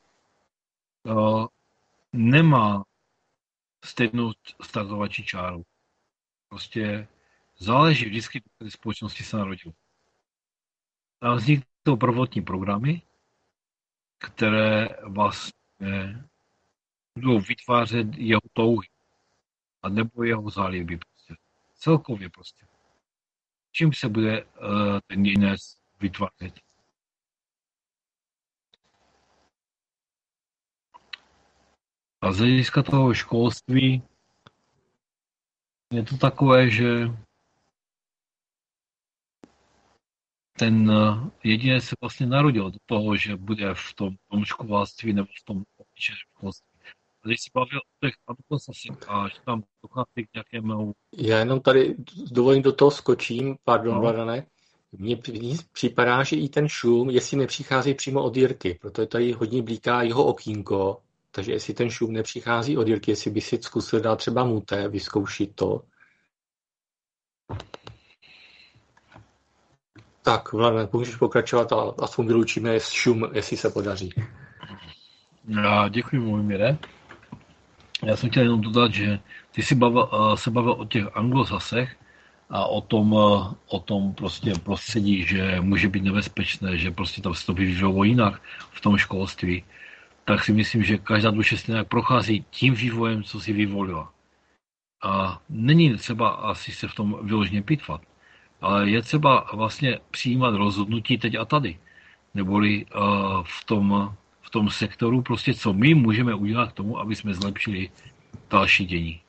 uh, nemá stejnou startovací čáru. Prostě záleží vždycky, které společnosti se narodil. A vzniknou prvotní programy, které vlastně budou vytvářet jeho touhy a nebo jeho záliby. Prostě. Celkově prostě. Čím se bude uh, ten jedinec vytvářet? A z hlediska toho školství je to takové, že ten eh, jedinec se vlastně narodil do toho, že bude v tom, tom školství nebo v tom školství. Když si bavil o těch advokacích a že tam dochází k nějakému... Já jenom tady dovolím do toho skočím, pardon, no. Vladane. Mně připadá, že i ten šum, jestli nepřichází přímo od Jirky, protože tady hodně blíká jeho okýnko, takže jestli ten šum nepřichází od Jirky, jestli by si zkusil dát třeba muté, vyzkoušet to. Tak, Vlade, můžeš pokračovat a aspoň vyloučíme šum, jestli se podaří. Já děkuji, můj mire. Já jsem chtěl jenom dodat, že ty jsi bavil, eh, se bavil o těch anglosasech a o tom, eh, o tom prostě prostředí, že může být nebezpečné, že prostě tam se to vyvíjelo jinak v tom školství tak si myslím, že každá duše se nějak prochází tím vývojem, co si vyvolila. A není třeba asi se v tom vyloženě pitvat, ale je třeba vlastně přijímat rozhodnutí teď a tady. Neboli uh, v, tom, v tom sektoru prostě, co my můžeme udělat k tomu, aby jsme zlepšili další dění.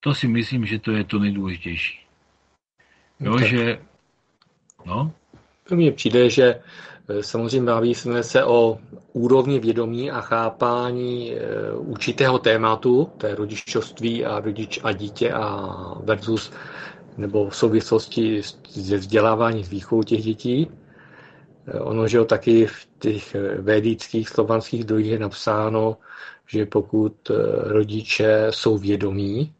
To si myslím, že to je to nejdůležitější. Jo, okay. že... No? Mně přijde, že Eh, samozřejmě baví jsme se o úrovni vědomí a chápání eh, určitého tématu, to je rodičovství a rodič a dítě a versus nebo v souvislosti se vzděláváním s výchovou těch dětí. Eh, ono, že jo, taky v těch védických slovanských dojích je napsáno, že pokud rodiče jsou vědomí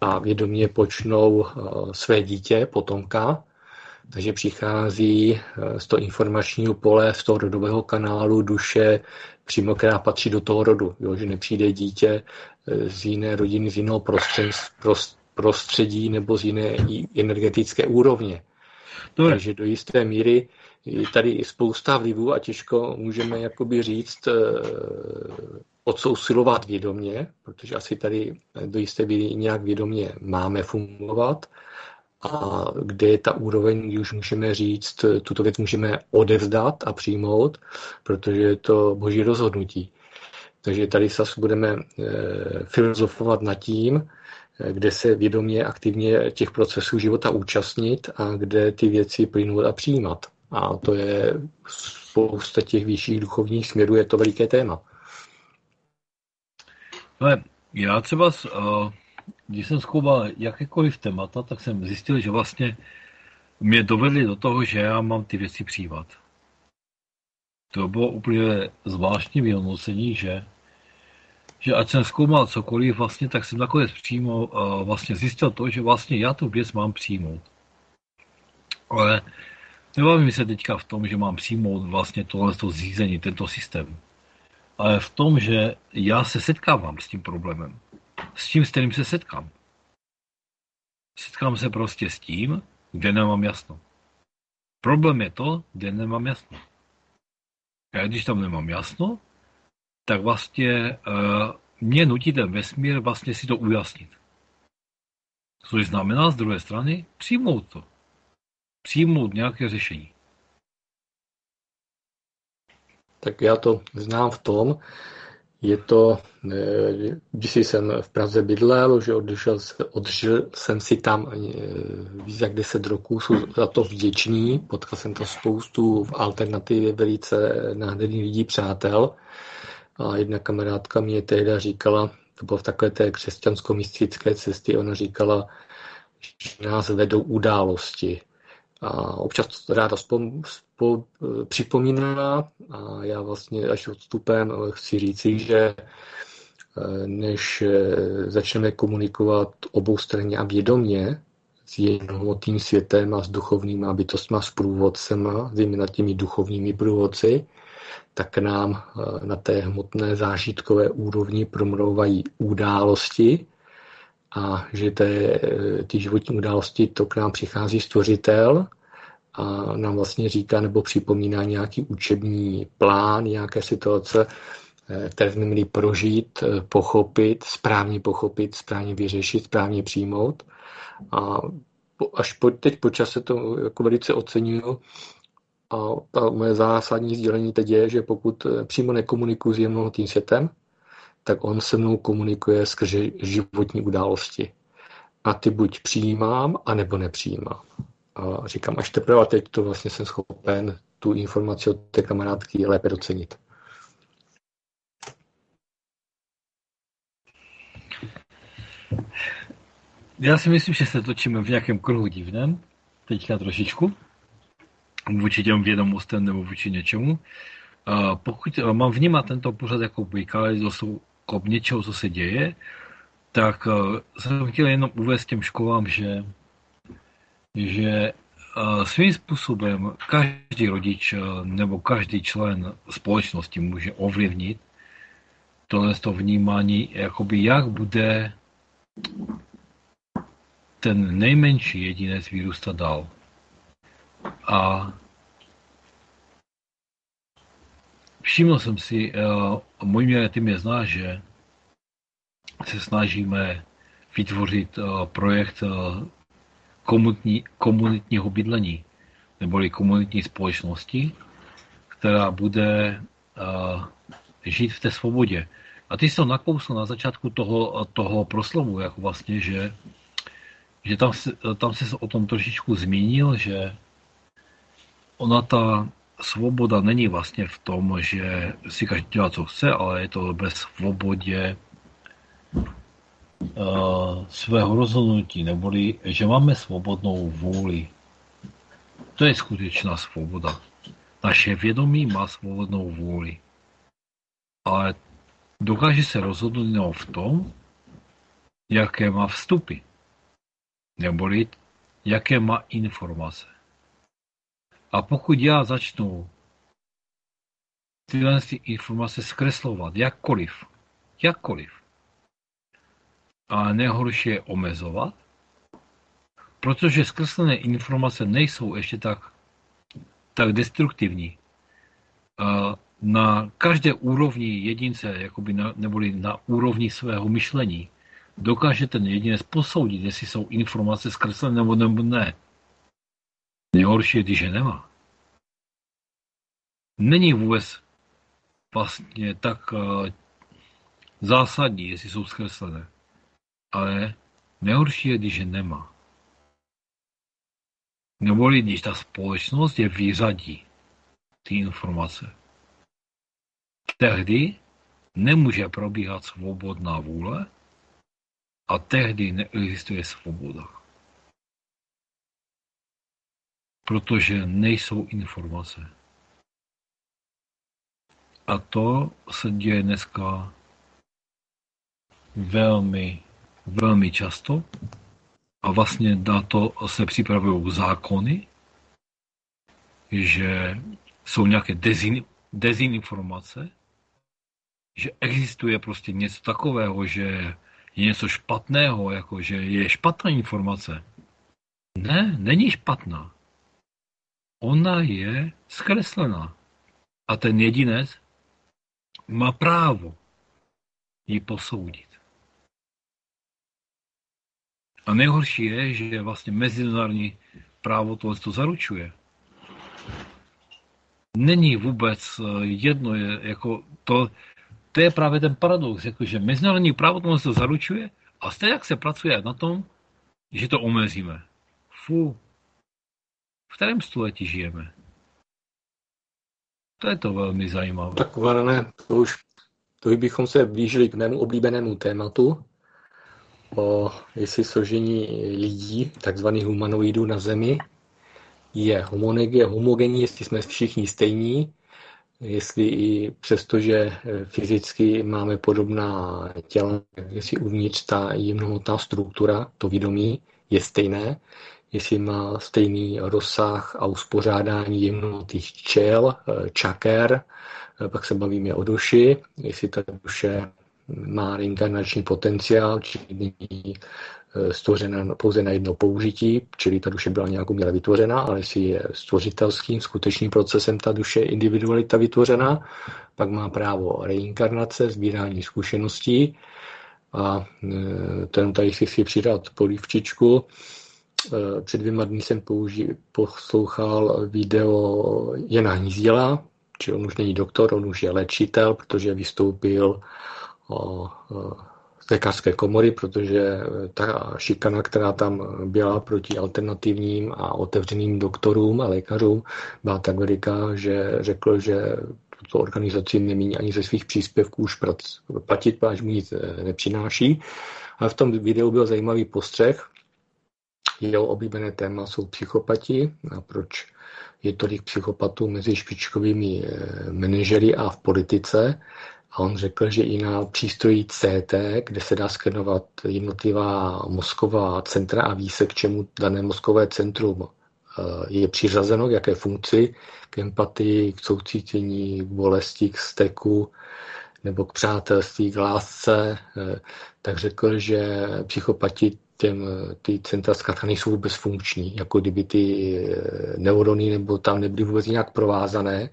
a vědomě počnou své dítě, potomka, takže přichází eh, z toho informačního pole, z toho rodového kanálu duše, přímo která patří do toho rodu. Jo? Že nepřijde dítě eh, z jiné rodiny, z jiného prostředí nebo z jiné energetické úrovně. Takže do jisté míry je tady spousta vlivů a těžko můžeme jakoby říct, eh, odsousilovat vědomě, protože asi tady do jisté míry nějak vědomě máme fungovat, a kde je ta úroveň, kdy už můžeme říct, tuto věc můžeme odevzdat a přijmout, protože je to boží rozhodnutí. Takže tady zase budeme eh, filozofovat nad tím, eh, kde se vědomě aktivně těch procesů života účastnit a kde ty věci plynout a přijímat. A to je spousta těch vyšších duchovních směrů, je to veliké téma. Ale já třeba, uh, když jsem zkoumal jakékoliv témata, tak jsem zjistil, že vlastně mě dovedli do toho, že já mám ty věci přijímat. To bylo úplně zvláštní vyhodnocení, že že ať jsem zkoumal cokoliv, vlastně, tak jsem nakonec přímo uh, vlastně zjistil to, že vlastně já tu věc mám přijmout. Ale nebavím se teďka v tom, že mám přijmout vlastně tohle to zřízení, tento systém. Ale v tom, že já se setkávám s tím problémem. S tím, s kterým se setkám. Setkám se prostě s tím, kde nemám jasno. Problém je to, kde nemám jasno. A když tam nemám jasno, tak vlastně uh, mě nutí ten vesmír vlastně si to ujasnit. Což znamená z druhé strany přijmout to. Přijmout nějaké řešení. Tak já to znám v tom, je to, eh, když jsem v Praze bydlel, že odešel, odžil jsem si tam víc jak 10 roků, jsou za to vděčný, potkal jsem tam spoustu v alternativě velice nádherných lidí, přátel, a jedna kamarádka mě tehdy říkala, to bylo v takové té křesťansko-mystické cestě, ona říkala, že nás vedou události. A občas to ráda spom, spom, připomíná a já vlastně až odstupem chci říci, že eh, než eh, začneme komunikovat oboustranně a vědomě s jednotným světem a s duchovníma bytostma, s průvodcema, zejména těmi duchovními průvodci, tak nám eh, na té hmotné zážitkové úrovni promlouvají události a že té, eh, ty životní události to k nám přichází stvořitel a nám vlastně říká nebo připomíná nějaký učební plán, nějaké situace, eh, které jsme měli prožít, pochopit, správně pochopit, správně vyřešit, správně přijmout. A až po, teď po čase to jako velice oceňuju, a moje zásadní sdělení teď je, že pokud eh, přímo nekomunikuji s jemnotým světem, tak on se mnou komunikuje skrze životní události. A ty buď přijímám, anebo nepřijímám. A říkám, až teprve teď to vlastně jsem schopen tu informaci od té kamarádky lépe docenit. Já si myslím, že se točíme v nějakém kruhu divném, teďka trošičku vůči těm vědomostem nebo vůči něčemu. Pokud mám vnímat tento pořad jako kaleidoskop něčeho, co se děje, tak e, jsem chtěl jenom uvést těm školám, že, že e, svým způsobem každý rodič e, nebo každý člen společnosti může ovlivnit tohle to vnímání, jakoby jak bude ten nejmenší jedinec vyrůstat dál. A všiml jsem si, uh, můj mě ty mě zná, že se snažíme vytvořit uh, projekt uh, komunitní, komunitního bydlení, neboli komunitní společnosti, která bude žít v té svobodě. A ty jsi to nakousl na začátku toho, toho proslovu, jako vlastně, že, že tam, tam se o tom trošičku zmínil, že ona ta svoboda není vlastně v tom, že si každý dělá, co chce, ale je to bez svobodě uh, svého rozhodnutí, neboli, že máme svobodnou vůli. To je skutečná svoboda. Naše vědomí má svobodnou vůli. Ale dokáže se rozhodnout jenom v tom, jaké má vstupy. Neboli, jaké má informace. A pokud já začnu tyhle informace zkreslovat jakkoliv, jakkoliv, a nejhorší je omezovat, protože zkreslené informace nejsou ještě tak, tak destruktivní. Na každé úrovni jedince, jakoby na, neboli na úrovni svého myšlení, dokáže ten jedinec posoudit, jestli jsou informace zkreslené nebo, nebo ne. Nejhorší je, když je nemá. Není vůbec vlastně tak uh, zásadní, jestli jsou zkreslené. Ale nejhorší je, když je nemá. Neboli když ta společnost je vyřadí ty informace. Tehdy nemůže probíhat svobodná vůle a tehdy neexistuje svoboda. Protože nejsou informace. A to se děje dneska velmi, velmi často. A vlastně na to se připravují zákony, že jsou nějaké dezin, dezinformace, že existuje prostě něco takového, že je něco špatného, jako že je špatná informace. Ne, není špatná. Ona je zkreslená. A ten jedinec má právo ji posoudit. A nejhorší je, že vlastně mezinárodní právo tohle to zaručuje. Není vůbec eh, jedno, je, jako to, to je právě ten paradox, jako že mezinárodní právo tohle to zaručuje a stejně jak se pracuje na tom, že to omezíme. Fu, v kterém století žijeme? To je to velmi zajímavé. Tak Varane, to už, to bychom se blížili k mému oblíbenému tématu, o jestli složení lidí, takzvaných humanoidů na Zemi, je homogenní, jestli jsme všichni stejní, jestli i přesto, že fyzicky máme podobná těla, jestli uvnitř ta jemnohmotná struktura, to vědomí, je stejné, jestli má stejný rozsah a uspořádání jemnotých čel, čaker, pak se bavíme o duši, jestli ta duše má reinkarnační potenciál, čili není e, stvořena pouze na jedno použití, čili ta duše byla nějak uměle vytvořena, ale jestli je stvořitelským, skutečným procesem ta duše individualita vytvořena, pak má právo reinkarnace, sbírání zkušeností a ten tady si chci přidat polívčičku. E, před dvěma dny jsem použi- poslouchal video Jana Hnízděla, či on už není doktor, on už je léčitel, protože vystoupil o, z lékařské komory, protože ta šikana, která tam byla proti alternativním a otevřeným doktorům a lékařům, byla tak veliká, že řekl, že tuto organizaci nemíní ani ze svých příspěvků už platit, až mu nic nepřináší. A v tom videu byl zajímavý postřeh. Jeho oblíbené téma jsou psychopati a proč je tolik psychopatů mezi špičkovými eh, manažery a v politice. A on řekl, že i na přístroji CT, kde se dá skenovat jednotlivá mozková centra a ví se, k čemu dané mozkové centrum eh, je přiřazeno, k jaké funkci, k empatii, k soucítění, k bolesti, k steku nebo k přátelství, k lásce, eh, tak řekl, že psychopati těm, ty centra zkrátka nejsou vůbec funkční, jako kdyby ty eh, neurony nebo tam nebyly vůbec nějak provázané,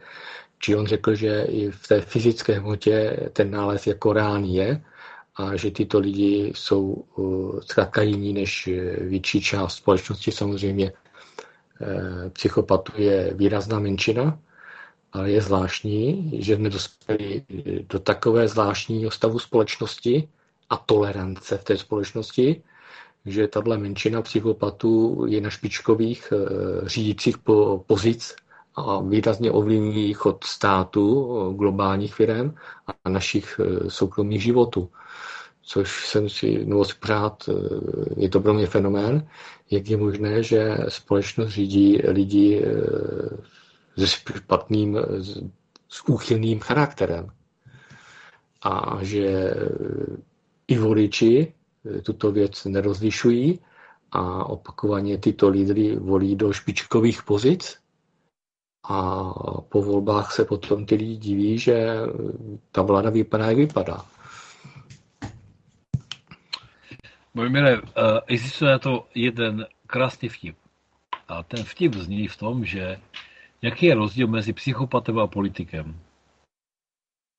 či on řekl, že i v té fyzické hmotě ten nález jako reálný je a že tyto lidi jsou uh, zkrátka jiní než větší část společnosti. Samozřejmě psychopatů je výrazná menšina, ale je zvláštní, že jsme dospěli do takové zvláštního stavu společnosti a tolerance v té společnosti, že tato menšina psychopatů je na špičkových řídících pozic a výrazně ovlivní chod státu, globálních firm a našich e, soukromých životů. Což jsem si, nebo si pořád, je to pro mě fenomén, jak je možné, že společnost řídí lidi se špatným, s úchylným charakterem. A že i voliči tuto věc nerozlišují a opakovaně tyto lídry volí do špičkových pozic, a po volbách se potom ty lidi diví, že ta vláda vypadá, jak vypadá. Mojmile, eh, existuje to jeden krásný vtip. A ten vtip zní v tom, že jaký je rozdíl mezi psychopatem a politikem?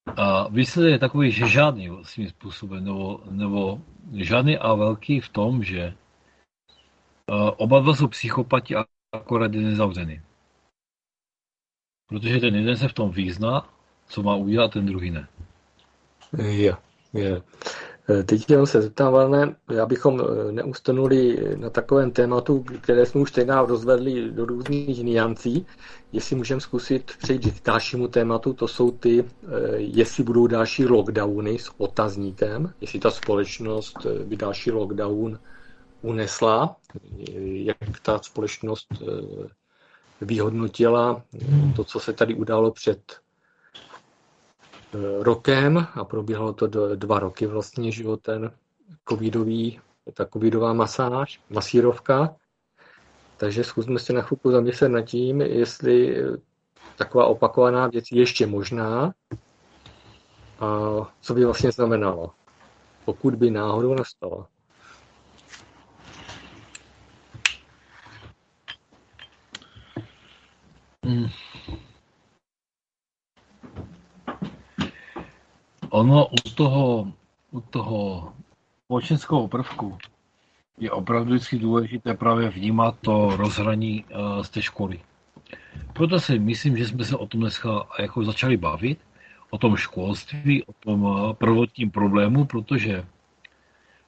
A výsledek je takový, že žádný svým způsobem, nebo, nebo žádný a velký v tom, že oba dva jsou psychopati a akorát jeden zavřený. Protože ten jeden se v tom význá, co má udělat, ten druhý ne. Je, je. Eh, teď jenom se zeptám, Valne, abychom eh, neustanuli na takovém tématu, které jsme už tenkrát rozvedli do různých niancí, jestli můžeme zkusit přejít k dalšímu tématu, to jsou ty, eh, jestli budou další lockdowny s otazníkem, jestli ta společnost by další lockdown unesla, jak ta společnost vyhodnotila to, co se tady událo před Eh, rokem a probíhalo to dva roky vlastně, ten covidový, ta covidová masáž, masírovka. Takže zkusme se na chvilku zamyslet nad tím, jestli taková opakovaná věc je ještě možná a co by vlastně znamenalo, pokud by náhodou nastala. Hmm. Ono u toho, u toho společenského prvku je opravdu vždycky důležité právě vnímat to rozhraní uh, z té školy. Proto si myslím, že jsme se o tom dneska jako začali bavit, o tom školství, o tom uh, prvotním problému, protože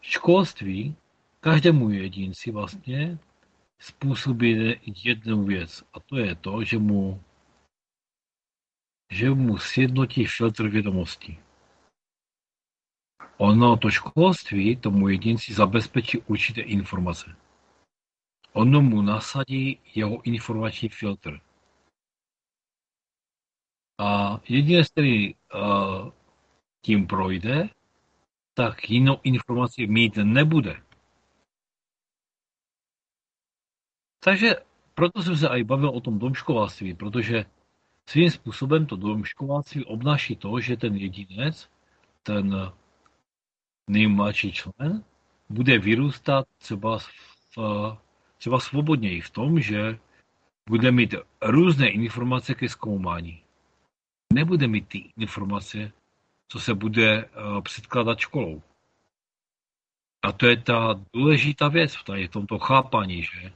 školství každému jedinci vlastně způsobí jednu věc a to je to, že mu, že mu sjednotí filtr vědomostí. Ono to školství tomu jedinci zabezpečí určité informace. Ono mu nasadí jeho informační filtr. A jediné, který uh, tím projde, tak jinou informaci mít nebude. Takže proto jsem se i bavil o tom domškoláctví, protože svým způsobem to domškoláctví obnáší to, že ten jedinec, ten nejmladší člen bude vyrůstat třeba, v, třeba svobodněji v tom, že bude mít různé informace ke zkoumání. Nebude mít ty informace, co se bude uh, předkládat školou. A to je ta důležitá věc v, tomto chápání, že,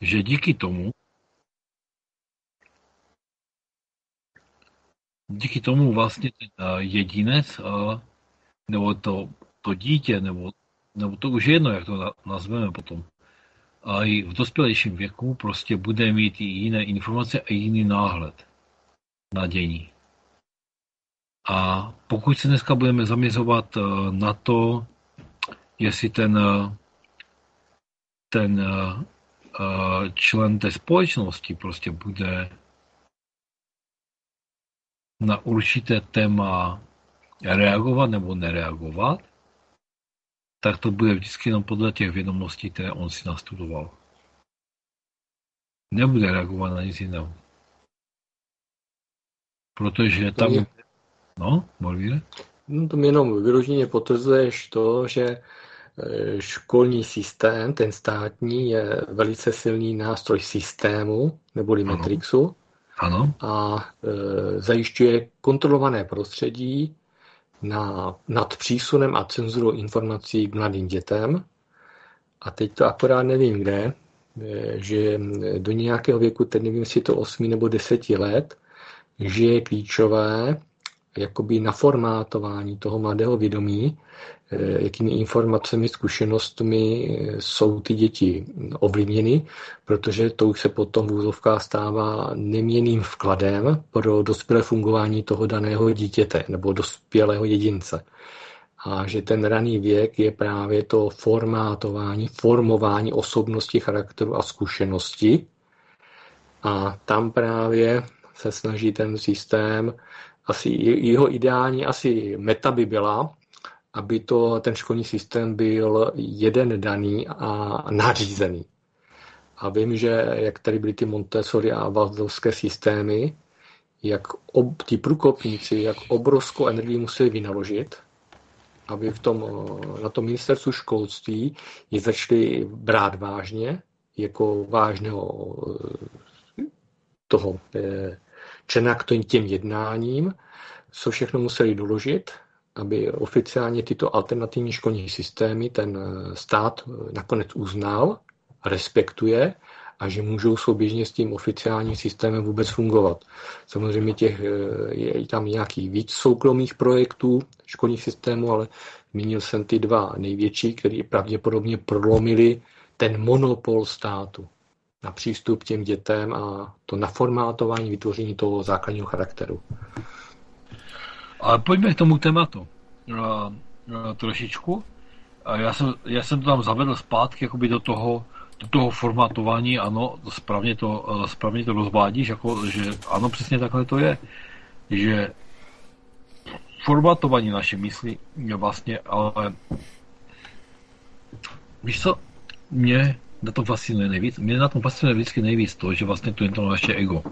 že díky tomu, díky tomu vlastně ten uh, jedinec uh, nebo to, to dítě, nebo, nebo to už je jedno, jak to nazveme potom, a i v dospělejším věku prostě bude mít i jiné informace a jiný náhled na dění. A pokud se dneska budeme zaměřovat eh, na to, jestli ten, eh, ten eh, člen té společnosti prostě bude na určité téma reagovat nebo nereagovat, tak to bude vždycky jenom podle těch vědomostí, které on si nastudoval. Nebude reagovat na nic jiného. Protože tam... Mě... No, Morvíre? No, to mi jenom vyloženě potvrzuješ to, že e, školní systém, ten státní, je velice silný nástroj systému, neboli ano. Matrixu. Ano. A e, zajišťuje kontrolované prostředí, na, nad přísunem a cenzurou informací k mladým dětem. A teď to akorát nevím kde, eh, že do nějakého věku, teď nevím, jestli to 8 nebo 10 let, že je klíčové jakoby naformátování toho mladého vědomí, eh, jakými informacemi, zkušenostmi eh, jsou ty děti ovlivněny, protože to už se potom v úzovkách stává neměným vkladem pro dospělé fungování toho daného dítěte nebo dospělého jedince. A že ten raný věk je právě to formátování, formování osobnosti, charakteru a zkušenosti. A tam právě se snaží ten systém asi jeho ideální asi meta by byla, aby to, ten školní systém byl jeden daný a nařízený. A vím, že jak tady byly ty Montessori a Valdovské systémy, jak ob, ti průkopníci, jak obrovskou energii museli vynaložit, aby v tom, na tom ministerstvu školství je začali brát vážně, jako vážného toho eh, člena k těm jednáním, co všechno museli doložit, aby oficiálně tyto alternativní školní systémy ten stát nakonec uznal, respektuje a že můžou souběžně s tím oficiálním systémem vůbec fungovat. Samozřejmě těch, je tam nějaký víc soukromých projektů školních systémů, ale zmínil jsem ty dva největší, které pravděpodobně prolomili ten monopol státu na přístup těm dětem a to naformátování, vytvoření toho základního charakteru. Ale pojďme k tomu tématu. Trošičku. Já jsem, já jsem to tam zavedl zpátky jakoby do toho, do toho formátování, ano, správně to, správně to rozvádíš, jako, že ano, přesně takhle to je. Že formátování naše mysli je vlastně, ale víš co, mě na tom fascinuje nejvíc, mě na tom fascinuje vždycky nejvíc to, že vlastně to je to naše ego.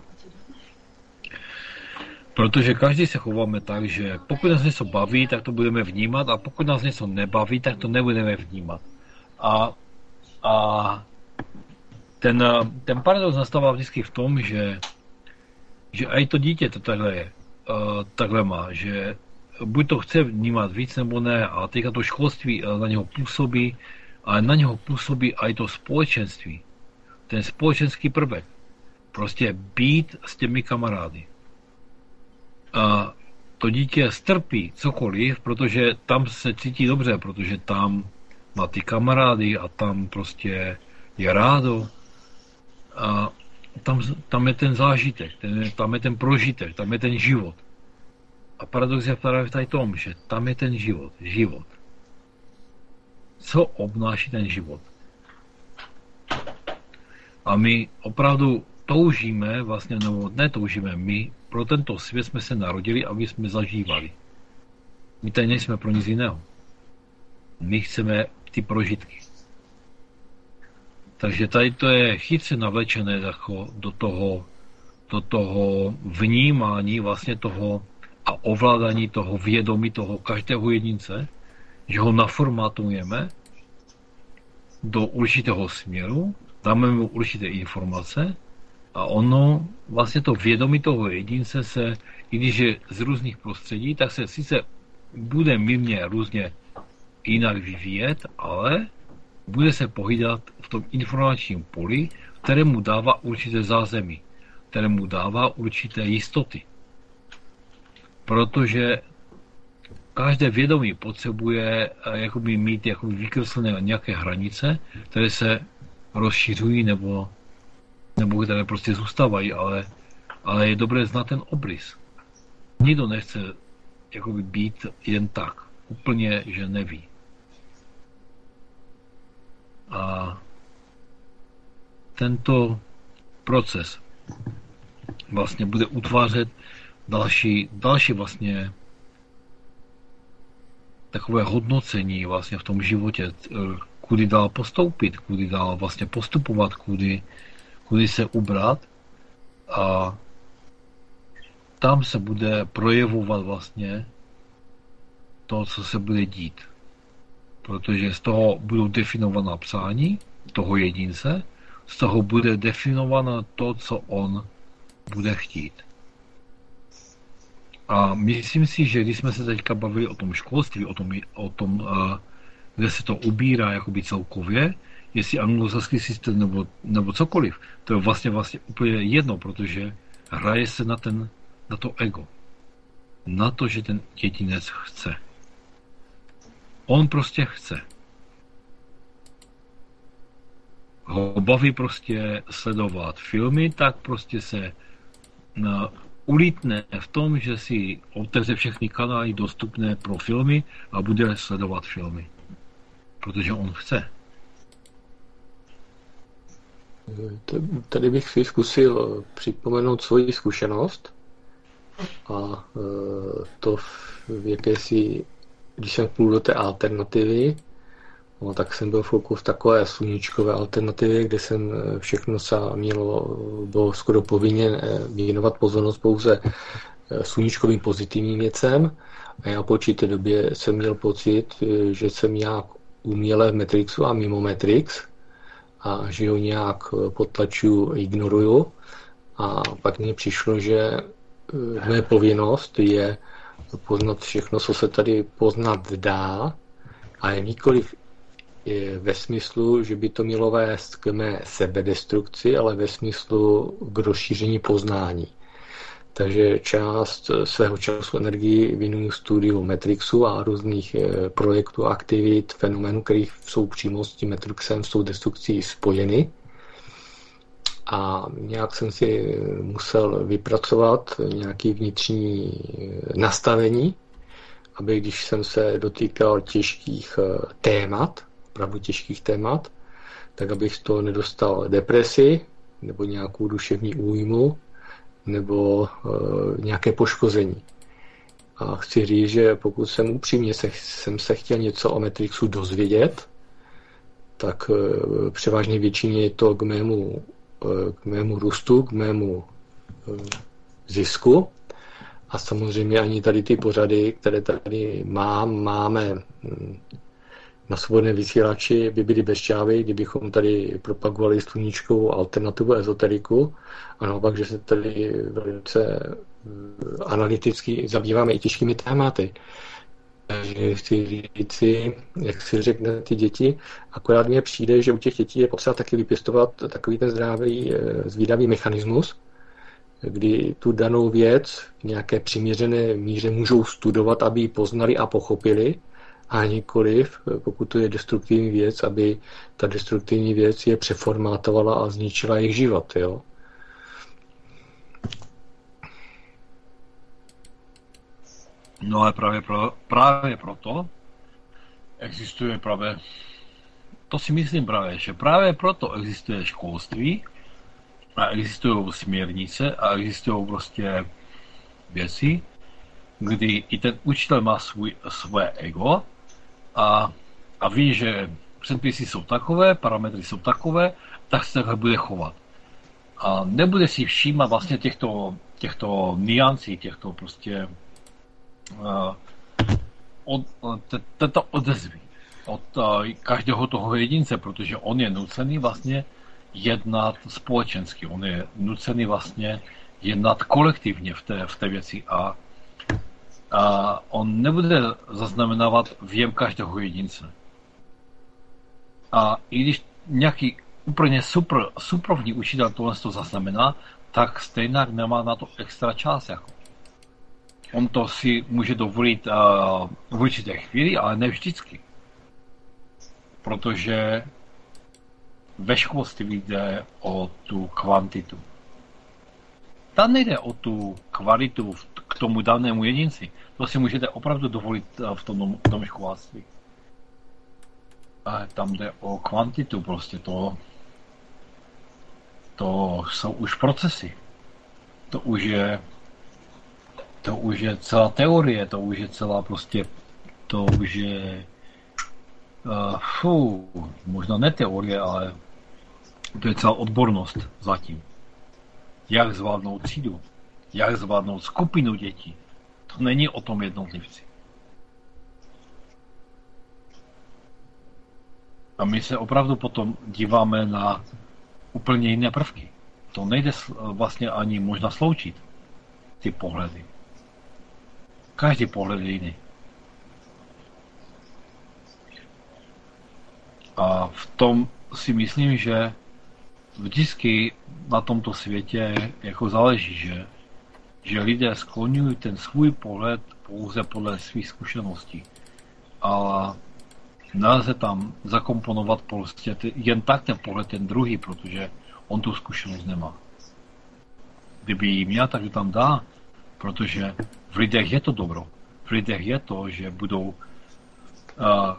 Protože každý se chováme tak, že pokud nás něco baví, tak to budeme vnímat a pokud nás něco nebaví, tak to nebudeme vnímat. A, a ten, ten paradox nastává vždycky v tom, že, že i to dítě to takhle je, takhle má, že buď to chce vnímat víc nebo ne a teďka to školství na něho působí, ale na něho působí i to společenství. Ten společenský prvek. Prostě být s těmi kamarády. A to dítě strpí cokoliv, protože tam se cítí dobře, protože tam má ty kamarády a tam prostě je rádo. A tam, tam je ten zážitek, ten, tam je ten prožitek, tam je ten život. A paradox je právě v tom, že tam je ten život, život. Co obnáší ten život? A my opravdu toužíme, vlastně, nebo netoužíme, my pro tento svět jsme se narodili, aby jsme zažívali. My tady nejsme pro nic jiného. My chceme ty prožitky. Takže tady to je chytře navlečené jako do toho, do toho vnímání vlastně toho a ovládání toho vědomí toho každého jedince, že ho naformatujeme do určitého směru, dáme mu určité informace a ono, vlastně to vědomí toho jedince se, i když je z různých prostředí, tak se sice bude mírně různě jinak vyvíjet, ale bude se pohydat v tom informačním poli, kterému dává určité zázemí, kterému dává určité jistoty. Protože každé vědomí potřebuje eh, jakoby mít jakoby vykreslené nějaké hranice, které se rozšiřují nebo nebo které prostě zůstávají, ale, ale je dobré znát ten obrys. Nikdo nechce jakoby být jen tak. Úplně, že neví. A tento proces vlastně bude utvářet další, další vlastně takové hodnocení vlastně v tom životě, kudy dál postoupit, kudy dál vlastně postupovat, kudy, kudy se ubrat a tam se bude projevovat vlastně to, co se bude dít. Protože z toho budou definovaná psání toho jedince, z toho bude definováno to, co on bude chtít. A myslím si, že když jsme se teďka bavili o tom školství, o tom, o tom eh, kde se to ubírá jakoby celkově, jestli anglosaský systém nebo, nebo cokoliv, to je vlastně, vlastně úplně jedno, protože hraje se na, ten, na to ego. Na to, že ten jedinec chce. On prostě chce. Ho baví prostě sledovat filmy, tak prostě se na, ulítne v tom, že si otevře všechny kanály dostupné pro filmy a bude sledovat filmy. Protože on chce. Tady bych si zkusil eh, připomenout svoji zkušenost a eh, to v jakési, když jsem půl do té alternativy, no, tak jsem byl v takové sluníčkové alternativě, kde jsem eh, všechno se mělo, bylo skoro povinně věnovat pozornost pouze sluníčkovým pozitivním věcem. A já po určité době jsem měl pocit, že jsem nějak uměle v Matrixu a mimo Matrix, a že ho nějak eh, potlačuju, ignoruju. A pak mně přišlo, že eh, moje povinnost je poznat všechno, co se tady poznat dá, ale nikoliv ve smyslu, že by to mělo vést k mé sebedestrukci, ale ve smyslu k rozšíření poznání. Takže část svého času energii věnuju studiu Matrixu a různých eh, projektů, aktivit, fenomenů, kterých jsou přímo s tím Matrixem, s tou destrukcí spojeny. A nějak jsem si musel vypracovat nějaký vnitřní eh, nastavení, aby když jsem se dotýkal těžkých eh, témat, opravdu těžkých témat, tak abych toho nedostal depresi nebo nějakou duševní újmu nebo e, nějaké poškození. A chci říct, že pokud jsem upřímně se, jsem se chtěl něco o Matrixu dozvědět, tak e, převážně většině je to k mému, e, k mému růstu, k mému e, zisku. A samozřejmě ani tady ty pořady, které tady mám, máme na svobodné vysílači by byly bez čávy, kdybychom tady propagovali sluníčkovou alternativu ezoteriku a naopak, že se tady velice eh, analyticky zabýváme i těžkými tématy. Takže chci říci, jak si řekne ty děti, akorát mně přijde, že u těch dětí je potřeba taky vypěstovat takový ten zdravý, eh, zvídavý mechanismus, kdy tu danou věc v nějaké přiměřené míře můžou studovat, aby ji poznali a pochopili, a nikoliv, pokud to je destruktivní věc, aby ta destruktivní věc je přeformátovala a zničila jejich život. Jo? No ale právě, pro, právě proto existuje právě, to si myslím právě, že právě proto existuje školství a existují směrnice a existují prostě věci, kdy i ten učitel má svůj, své ego a, a ví, že předpisy jsou takové, parametry jsou takové, tak se takhle bude chovat. A nebude si všímat vlastně těchto, těchto niancí, těchto prostě uh, od, této odezvy od uh, každého toho jedince, protože on je nucený vlastně jednat společensky, on je nucený vlastně jednat kolektivně v té, v té věci a a on nebude zaznamenávat věm každého jedince. A i když nějaký úplně super, suprovní učitel tohle to zaznamená, tak stejně nemá na to extra čas. Jako. On to si může dovolit uh, v určité chvíli, ale ne vždycky. Protože ve školství jde o tu kvantitu. Tam nejde o tu kvalitu k tomu danému jedinci. To si můžete opravdu dovolit eh, v tom. A tam jde o kvantitu prostě, to, to jsou už procesy. To už je to už je celá teorie, to už je celá prostě, to už je uh, fú, možná ne teorie, ale to je celá odbornost zatím. Jak zvládnout třídu, jak zvládnout skupinu dětí, to není o tom jednotlivci. A my se opravdu potom díváme na úplně jiné prvky. To nejde vlastně ani možná sloučit, ty pohledy. Každý pohled je jiný. A v tom si myslím, že vždycky na tomto světě jako záleží, že že lidé skloňují ten svůj pohled pouze podle svých zkušeností. A nelze tam zakomponovat prostě jen tak ten pohled ten druhý, protože on tu zkušenost nemá. Kdyby ji měl, tak ji tam dá, protože v lidech je to dobro. V lidech je to, že budou uh,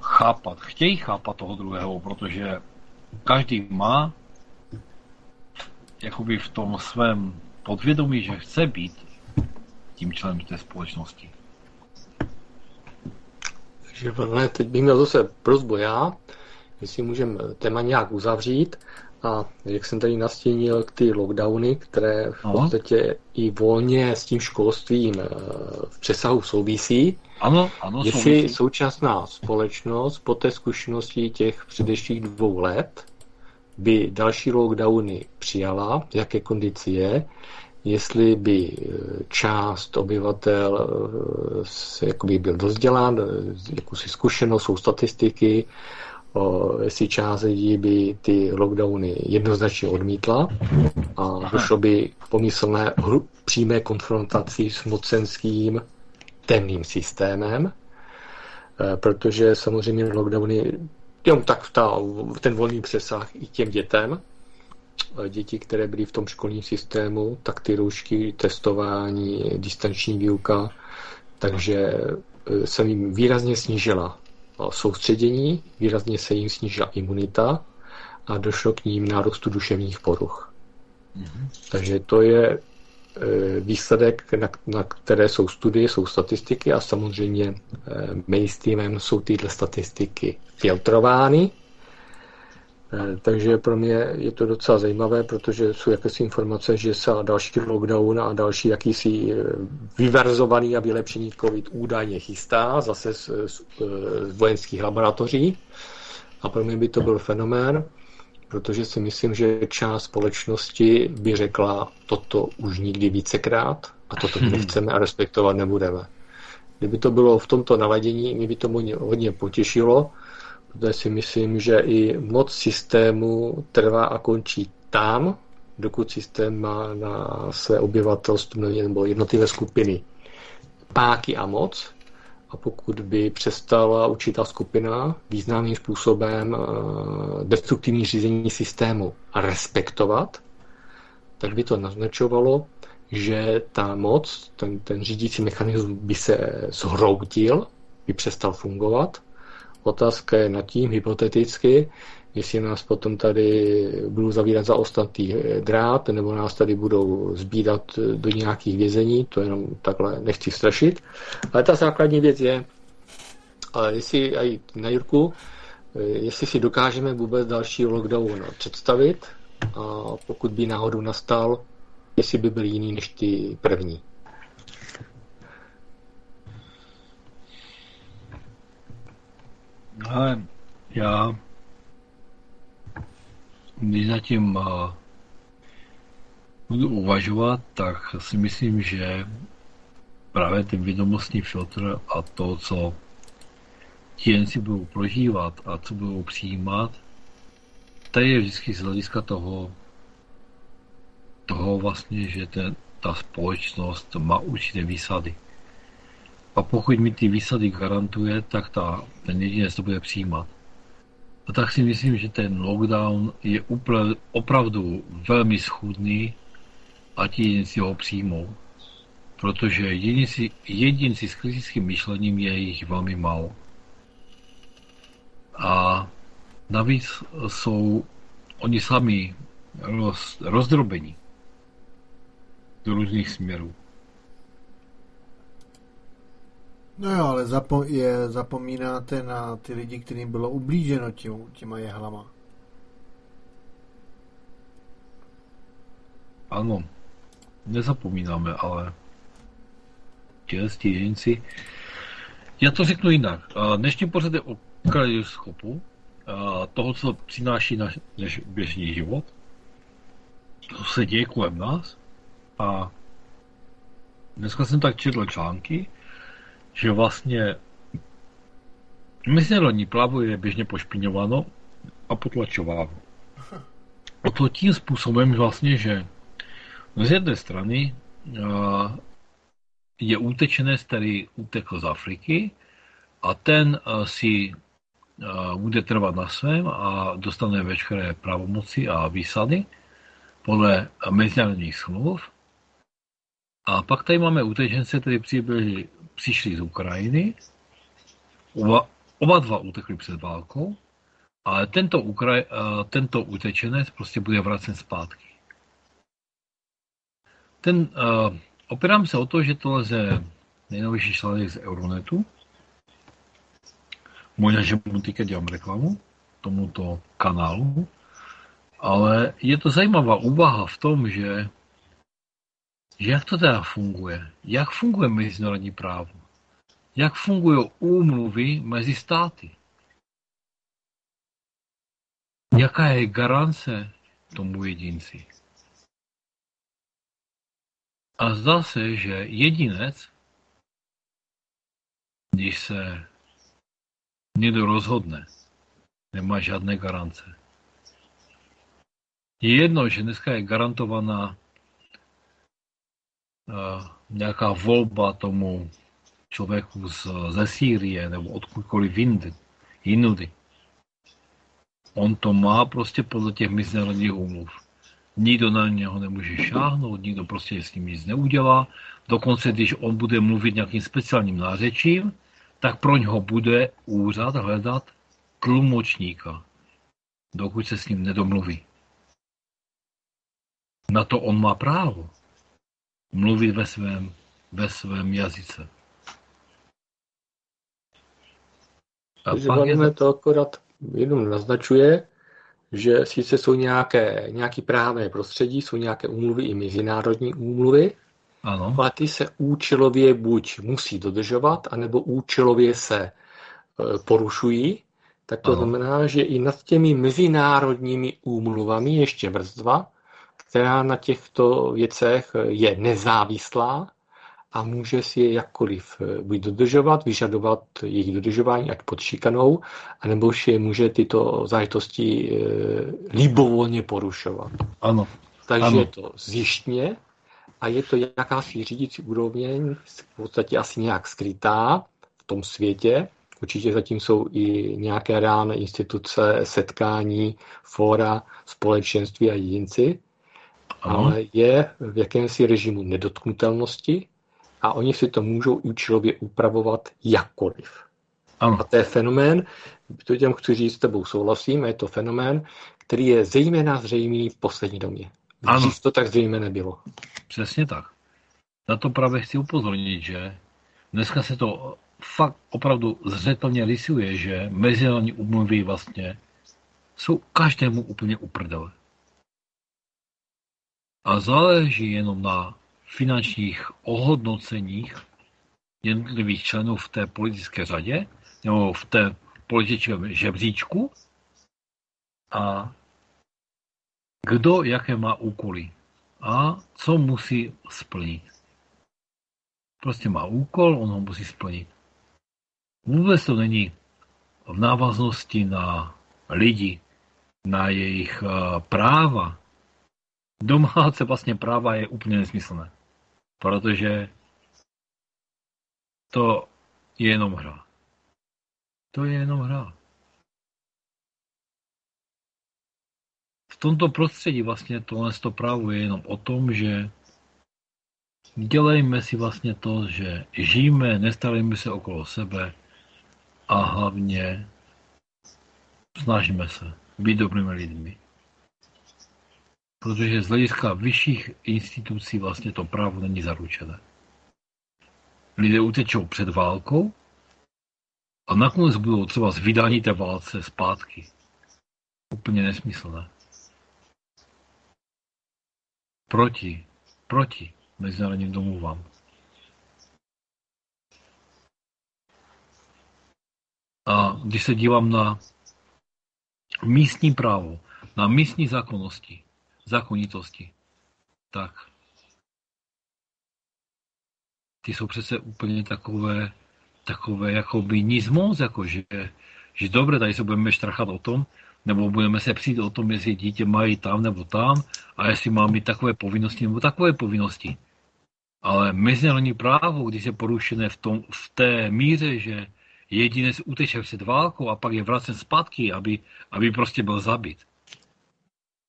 chápat, chtějí chápat toho druhého, protože každý má jakoby v tom svém podvědomí, že chce být tím členem té společnosti. Takže Vlne, teď bych měl zase prozbu já, jestli můžeme téma nějak uzavřít. A jak jsem tady nastínil ty lockdowny, které v podstatě i volně s tím školstvím eh, v přesahu souvisí. Ano, ano, Jestli souvisí. současná společnost po té zkušenosti těch předešlých dvou let by další lockdowny přijala, v jaké kondici je, jestli by eh, část obyvatel se jakoby byl dozdělán, jakousi zkušenost, jsou statistiky, o, jestli část lidí by ty lockdowny jednoznačně odmítla a došlo by pomyslné přímé konfrontaci s mocenským temným systémem, eh, protože samozřejmě lockdowny, jenom tak ta, ten volný přesah i těm dětem, eh, děti, které byly v tom školním systému, tak ty roušky, testování, distanční výuka, takže eh, se jim výrazně snížila soustředění, výrazně se jim snížila imunita a došlo k ním nárůstu duševních poruch. Mm-hmm. Takže to je Eh, výsledek, na, na které jsou studie, jsou statistiky a samozřejmě eh, mainstreamem jsou tyhle statistiky filtrovány. Eh, takže pro mě je to docela zajímavé, protože jsou jakési informace, že se další lockdown a další jakýsi vyverzovaný a vylepšený COVID údajně chystá, zase z, z, z vojenských laboratoří. A pro mě by to byl fenomén protože si myslím, že část společnosti by řekla, toto už nikdy vícekrát a toto [LAUGHS] nechceme a respektovat nebudeme. Kdyby to bylo v tomto naladění, mě by to hodně potěšilo, protože si myslím, že i moc systému trvá a končí tam, dokud systém má na své obyvatelstvo nebo jednotlivé skupiny páky a moc, a pokud by přestala určitá skupina významným způsobem eh, destruktivní řízení systému respektovat, tak by to naznačovalo, že ta moc, ten, ten řídící mechanismus by se zhroutil, by přestal fungovat. Otázka je nad tím hypoteticky, jestli nás potom tady budou zavírat za ostatní drát, nebo nás tady budou zbídat do nějakých vězení, to jenom takhle nechci strašit. Ale ta základní věc je, jestli i na Jirku, jestli si dokážeme vůbec další lockdown představit a pokud by náhodou nastal, jestli by byl jiný než ty první. Ale já když zatím uh, budu uvažovat, tak si myslím, že právě ten vědomostní filtr a to, co si budou prožívat a co budou přijímat, to je vždycky z hlediska toho, toho vlastně, že ten, ta společnost má určité výsady. A pokud mi ty výsady garantuje, tak ta, ten jedinec to bude přijímat. A tak si myslím, že ten lockdown je upra- opravdu velmi schudný a ti jedinci ho přijmou. Protože jedinci, jedinci s kritickým myšlením je jich velmi málo. A navíc jsou oni sami roz, rozdrobení do různých směrů. No jo, ale zapo- je, zapomínáte na ty lidi, kterým bylo ublíženo tím, těma jehlama. Ano, nezapomínáme, ale těhle jedinci. Já to řeknu jinak. Dnešní pořad je o kaleidoskopu toho, co přináší náš běžný život, co se děje kolem nás. A dneska jsem tak četl články, že vlastně mezinárodní právo je běžně pošpiňováno a potlačováno. A to tím způsobem vlastně, že z jedné strany je útečenec, který utekl z Afriky a ten si bude trvat na svém a dostane veškeré pravomoci a výsady podle mezinárodních smluv. A pak tady máme utečence, kteří přibyli přišli z Ukrajiny, oba, oba dva utekli před válkou, ale tento, Ukraj, tento utečenec prostě bude vracen zpátky. Ten, uh, opírám se o to, že to lze nejnovější článek z Euronetu. Možná, že mu teďka dělám reklamu tomuto kanálu, ale je to zajímavá úvaha v tom, že jak to teda funguje? Jak funguje mezinárodní právo? Jak fungují úmluvy mezi státy? Jaká je garance tomu jedinci? A zdá se, že jedinec, když se někdo rozhodne, nemá žádné garance. Je jedno, že dneska je garantovaná nějaká volba tomu člověku z, ze Sýrie nebo odkudkoliv jindy, jinudy. On to má prostě podle těch mezinárodních úmluv. Nikdo na něho nemůže šáhnout, nikdo prostě s ním nic neudělá. Dokonce, když on bude mluvit nějakým speciálním nářečím, tak pro něho bude úřad hledat tlumočníka, dokud se s ním nedomluví. Na to on má právo. Mluvit ve svém, ve svém jazyce. A Takže je... to akorát jenom naznačuje, že sice jsou nějaké, nějaký právné prostředí, jsou nějaké úmluvy i mezinárodní úmluvy, ano. ale ty se účelově buď musí dodržovat, anebo účelově se e, porušují, tak to ano. znamená, že i nad těmi mezinárodními úmluvami ještě vrstva, která na těchto věcech je nezávislá a může si je jakkoliv eh, buď dodržovat, vyžadovat jejich dodržování, ať pod šikanou, anebo si je může tyto záležitosti e, libovolně porušovat. Ano. Takže ano. je to zjištně a je to jakási řídící úroveň, v podstatě asi nějak skrytá v tom světě. Určitě zatím jsou i nějaké reálné instituce, setkání, fóra, společenství a jedinci, ale je v jakémsi režimu nedotknutelnosti a oni si to můžou účelově upravovat jakkoliv. Ano. A to je fenomén, to těm chci říct, s tebou souhlasím, je to fenomén, který je zejména zřejmý v poslední době. Dřív to tak zřejmě nebylo. Přesně tak. Na to právě chci upozornit, že dneska se to fakt opravdu zřetelně rysuje, že mezinárodní umluvy vlastně jsou každému úplně uprdele a záleží jenom na finančních ohodnoceních jednotlivých členů v té politické řadě nebo v té politickém žebříčku a kdo jaké má úkoly a co musí splnit. Prostě má úkol, on ho musí splnit. Vůbec to není v návaznosti na lidi, na jejich eh, práva, domáhat se vlastně práva je úplně nesmyslné. Protože to je jenom hra. To je jenom hra. V tomto prostředí vlastně tohle to právo je jenom o tom, že dělejme si vlastně to, že žijeme, nestarejme se okolo sebe a hlavně snažíme se být dobrými lidmi protože z hlediska vyšších institucí vlastně to právo není zaručené. Lidé utečou před válkou a nakonec budou třeba z vydání té válce zpátky. Úplně nesmyslné. Proti, proti mezinárodním domluvám. A když se dívám na místní právo, na místní zákonnosti, zákonitosti. Tak. Ty jsou přece úplně takové, takové jako by nic moc, jako že, že dobré, tady se budeme štrachat o tom, nebo budeme se přijít o tom, jestli dítě mají tam nebo tam a jestli má mít takové povinnosti nebo takové povinnosti. Ale mezinárodní právo, když je porušené v, tom, v té míře, že jedinec uteče před válkou a pak je vracen zpátky, aby, aby prostě byl zabit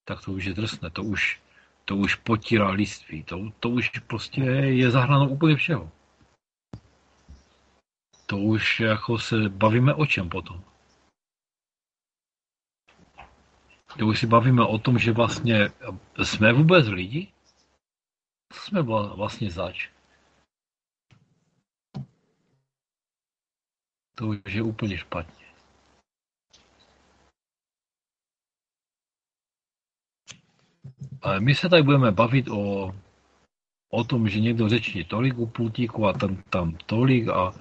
tak to už je drsné, to už, to už potírá liství, to, to už prostě je zahráno úplně všeho. To už jako se bavíme o čem potom. To už si bavíme o tom, že vlastně jsme vůbec lidi? Co jsme vlastně zač? To už je úplně špatně. My se tady budeme bavit o, o tom, že někdo řeční tolik u pultíku a tam, tam tolik a,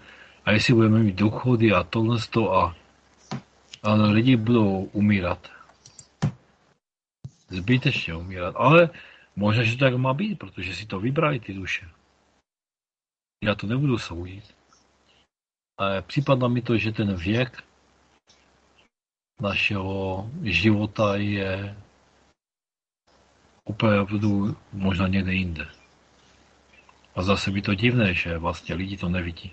a jestli budeme mít důchody a tohle a, a lidi budou umírat. Zbytečně umírat. Ale Možná, že to tak má být, protože si to vybrali ty duše. Já to nebudu soudit. Ale připadá mi to, že ten věk našeho života je opravdu možná někde jinde. A zase by to divné, že vlastně lidi to nevidí.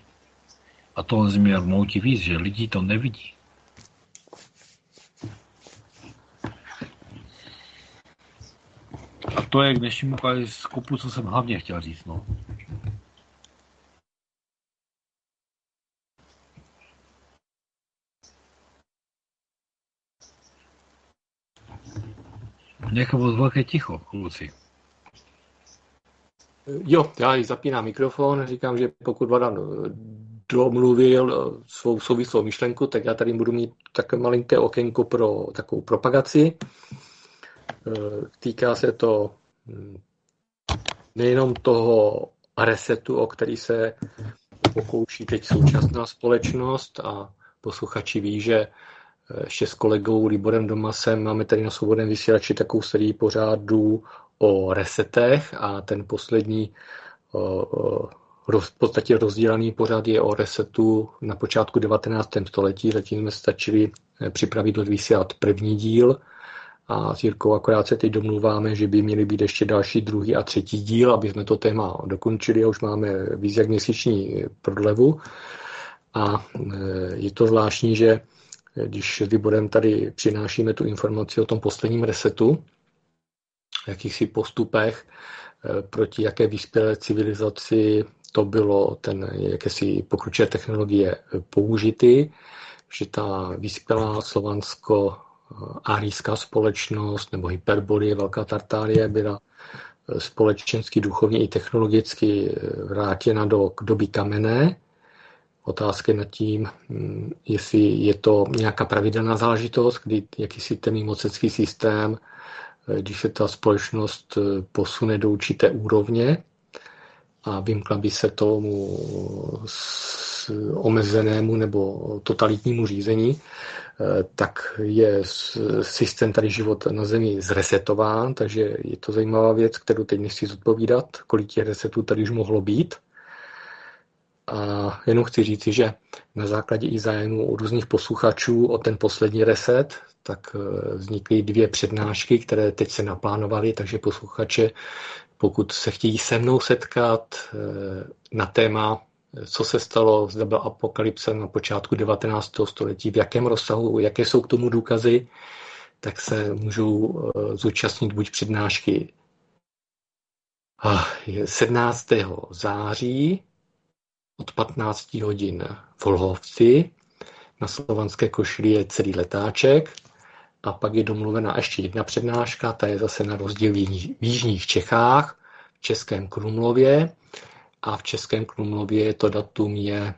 A to mě moutí víc, že lidi to nevidí. A to je k dnešnímu skopu, co jsem hlavně chtěl říct. No. Nějaké bylo velké ticho, kluci. Jo, já ji zapínám mikrofon, říkám, že pokud Vladan domluvil svou souvislou myšlenku, tak já tady budu mít takové malinké okénko pro takovou propagaci. Týká se to hm, nejenom toho resetu, o který se pokouší teď současná společnost a posluchači ví, že ještě s kolegou Liborem Domasem máme tady na svobodném vysílači takovou sérii pořádů o resetech a ten poslední v podstatě rozdělaný pořád je o resetu na počátku 19. století. Zatím jsme stačili eh, připravit vysílat první díl a s Jirkou akorát se teď domluváme, že by měly být ještě další, druhý a třetí díl, aby jsme to téma dokončili a už máme víc jak měsíční prodlevu. A eh, je to zvláštní, že když s Liborem tady přinášíme tu informaci o tom posledním resetu, jakýchsi postupech eh, proti jaké vyspělé civilizaci to bylo ten jakési pokročilé technologie použity, že ta vyspělá slovansko árijská společnost nebo hyperbolie, Velká Tartárie byla společensky, duchovně i technologicky vrátěna do doby kamenné. Otázka nad tím, hm, jestli je to nějaká pravidelná záležitost, kdy jakýsi ten mocenský systém, když se ta společnost posune do určité úrovně, a vymkla by se tomu omezenému nebo totalitnímu řízení, eh, tak je systém tady život na Zemi zresetován, takže je to zajímavá věc, kterou teď nechci zodpovídat, kolik těch resetů tady už mohlo být. A jenom chci říci, že na základě i zájmu u různých posluchačů o ten poslední reset, tak eh, vznikly dvě přednášky, které teď se naplánovaly, takže posluchače pokud se chtějí se mnou setkat eh, na téma, co se stalo, zda byla apokalypse na počátku 19. století, v jakém rozsahu, jaké jsou k tomu důkazy, tak se můžou eh, zúčastnit buď přednášky 17. září od 15 hodin v Olhovci. Na slovanské košili je celý letáček a pak je domluvena ještě jedna přednáška, ta je zase na rozdíl v Jižních Čechách, v Českém Krumlově a v Českém Krumlově to datum je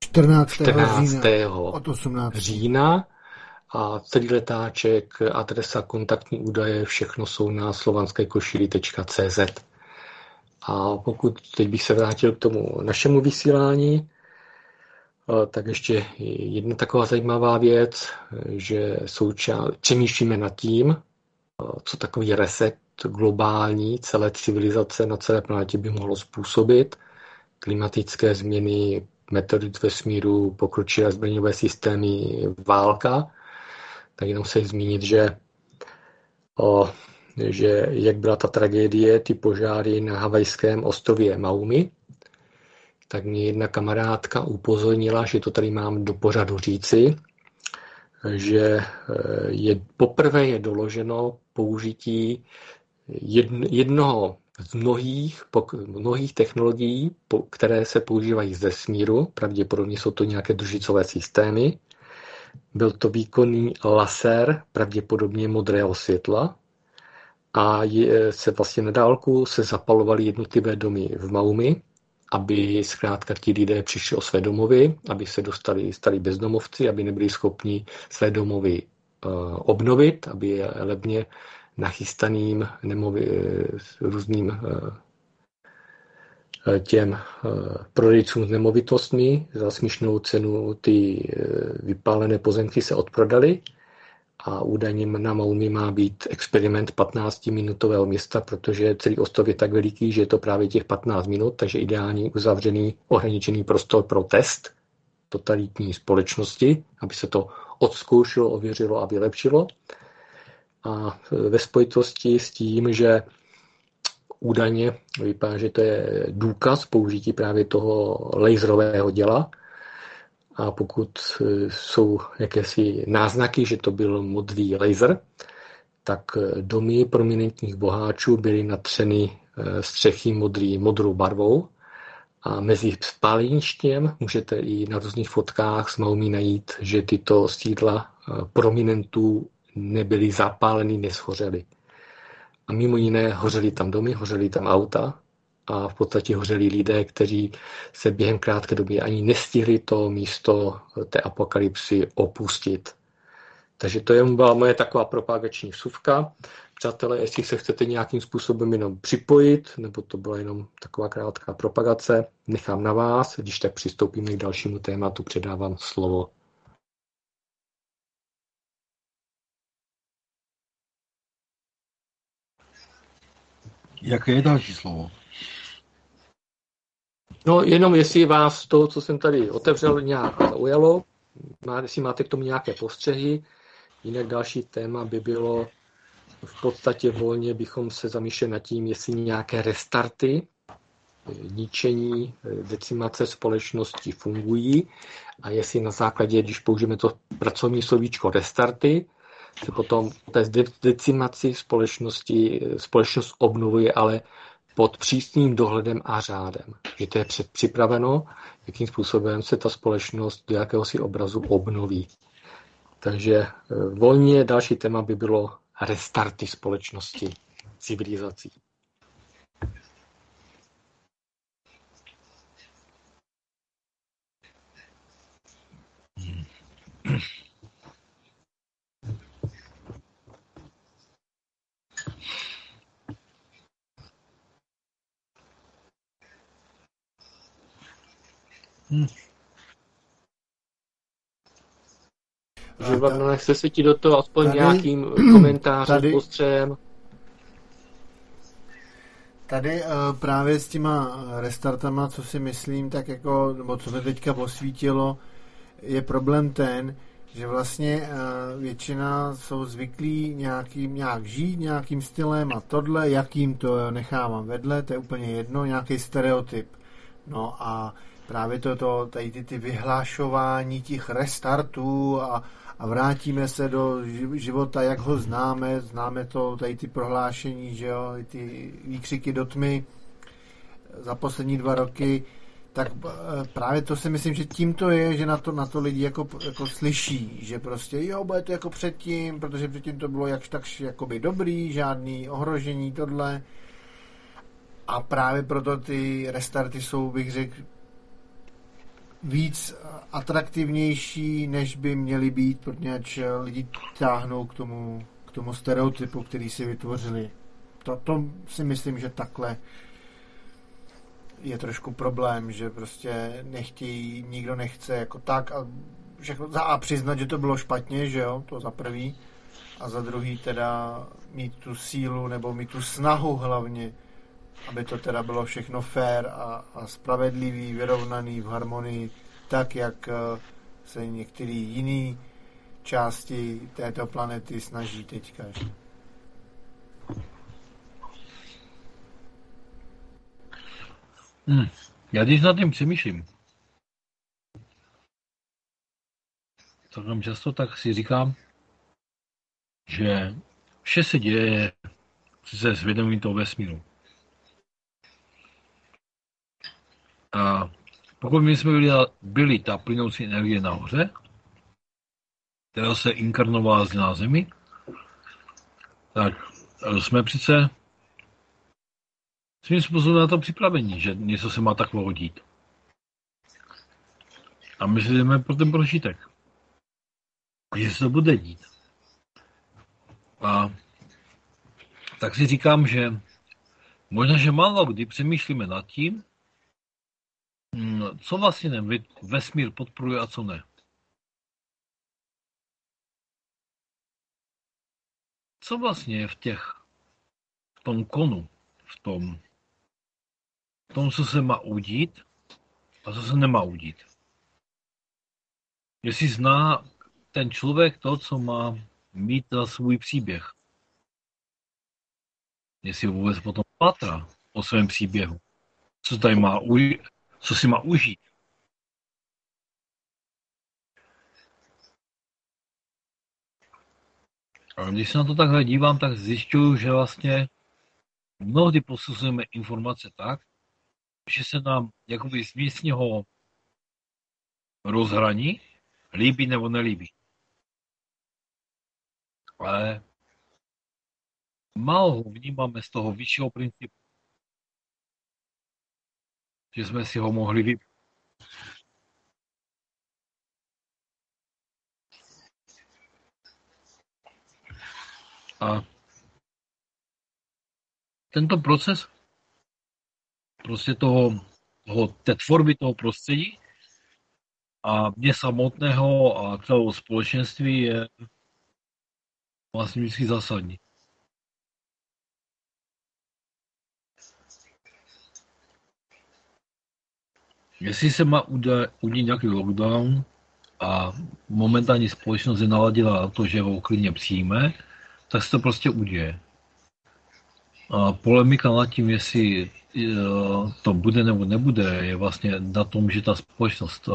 14. 14. října, od 18. října a celý letáček, adresa, kontaktní údaje, všechno jsou na slovanskékošili.cz. A pokud teď bych se vrátil k tomu našemu vysílání, tak ještě jedna taková zajímavá věc, že souča- přemýšlíme nad tím, co takový reset globální celé civilizace na celé planetě by mohlo způsobit. Klimatické změny, metody vesmíru, pokročilé zbraňové systémy, válka. Tak jenom se zmínit, že, o, že jak byla ta tragédie, ty požáry na havajském ostrově Maumi, tak mě jedna kamarádka upozornila, že to tady mám do pořadu říci, že eh, je, poprvé je doloženo použití jednoho z mnohých, mnohých technologií, které se používají ze smíru, pravděpodobně jsou to nějaké družicové systémy. Byl to výkonný laser, pravděpodobně modrého světla, a je, se vlastně na dálku se zapalovaly jednotlivé domy v Maumi, aby zkrátka ti lidé přišli o své domovy, aby se dostali, stali bezdomovci, aby nebyli schopni své domovy uh, obnovit, aby je levně nachystaným nemovi, různým uh, těm prodejcům s nemovitostmi za směšnou cenu ty vypálené pozemky se odprodali a údajně na Maumi má být experiment 15-minutového města, protože celý ostrov je tak veliký, že je to právě těch 15 minut, takže ideální uzavřený ohraničený prostor pro test totalitní společnosti, aby se to odzkoušelo, ověřilo a vylepšilo. A ve spojitosti s tím, že údajně vypadá, že to je důkaz použití právě toho laserového děla, a pokud e, jsou jakési náznaky, že to byl modrý laser, tak e, domy prominentních boháčů byly natřeny e, střechy modrý, modrou barvou a mezi spáleništěm můžete i na různých fotkách s Maumí najít, že tyto sídla prominentů nebyly zapáleny, neschořely. A mimo jiné hořely tam domy, hořely tam auta a v podstatě hořeli lidé, kteří se během krátké doby ani nestihli to místo té apokalypsy opustit. Takže to je byla moje taková propagační vsuvka. Přátelé, jestli se chcete nějakým způsobem jenom připojit, nebo to byla jenom taková krátká propagace, nechám na vás. Když tak přistoupíme k dalšímu tématu, předávám slovo. Jaké je další slovo? No jenom jestli vás to, co jsem tady otevřel, nějak zaujalo, má, jestli máte k tomu nějaké postřehy, jinak další téma by bylo v podstatě volně bychom se zamýšleli nad tím, jestli nějaké restarty, ničení, decimace společnosti fungují a jestli na základě, když použijeme to pracovní slovíčko restarty, se potom té decimaci společnosti, společnost obnovuje, ale pod přísným dohledem a řádem. Že to je připraveno, jakým způsobem se ta společnost do jakéhosi obrazu obnoví. Takže eh, volně další téma by bylo restarty společnosti, civilizací. Hmm. Hmm. Že nechce se ti do toho aspoň tady, nějakým komentářem, tady, postřem. Tady uh, právě s těma restartama, co si myslím, tak jako, nebo co mi teďka posvítilo, je problém ten, že vlastně uh, většina jsou zvyklí nějakým, nějak žít nějakým stylem a tohle, jakým to nechávám vedle, to je úplně jedno, nějaký stereotyp. No a právě toto, tady ty, ty vyhlášování těch restartů a, a vrátíme se do života, jak ho známe, známe to, tady ty prohlášení, že jo, ty výkřiky do tmy za poslední dva roky, tak eh, právě to si myslím, že tím to je, že na to, na to lidi jako, jako slyší, že prostě jo, bude to jako předtím, protože předtím to bylo jakž takž jakoby dobrý, žádný ohrožení, tohle. A právě proto ty restarty jsou, bych řekl, víc atraktivnější, než by měly být, protože lidi táhnou k tomu, k tomu stereotypu, který si vytvořili. To, to si myslím, že takhle je trošku problém, že prostě nechtějí, nikdo nechce jako tak a všechno, za a přiznat, že to bylo špatně, že jo, to za prvý, a za druhý teda mít tu sílu nebo mít tu snahu hlavně aby to teda bylo všechno fair a, a spravedlivý, vyrovnaný, v harmonii, tak, jak eh, se některé jiné části této planety snaží teďka. Hmm. Já když nad tím přemýšlím, celkem často tak si říkám, že vše se děje se zvědomím toho vesmíru. A pokud my jsme byli, byli ta plynoucí energie nahoře, která se inkarnovala na Zemi, tak jsme přece svým způsobem na to připravení, že něco se má takového dít. A my si jdeme pro ten prožitek. Že se to bude dít. A tak si říkám, že možná, že málo kdy přemýšlíme nad tím, co vlastně ten vesmír podporuje a co ne? co vlastně je v těch, v tom konu, v tom, v tom, co se má udít a co se nemá udít. Jestli zná ten člověk to, co má mít za svůj příběh. Jestli vůbec potom patra o svém příběhu. Co tady má, co si má užít. A když se na to takhle dívám, tak zjišťuju, že vlastně mnohdy posuzujeme informace tak, že se nám jakoby z místního rozhraní líbí nebo nelíbí. Ale málo ho vnímáme z toho vyššího principu. Že jsme si ho mohli vybrat. A tento proces prostě toho, toho, té tvorby toho prostředí a mě samotného a celého společenství je vlastně vždycky zásadní. Jestli se má udít nějaký lockdown a momentální společnost je naladila na to, že ho klidně přijme, tak se to prostě uděje. A polemika nad tím, jestli e, to bude nebo nebude, je vlastně na tom, že ta společnost e,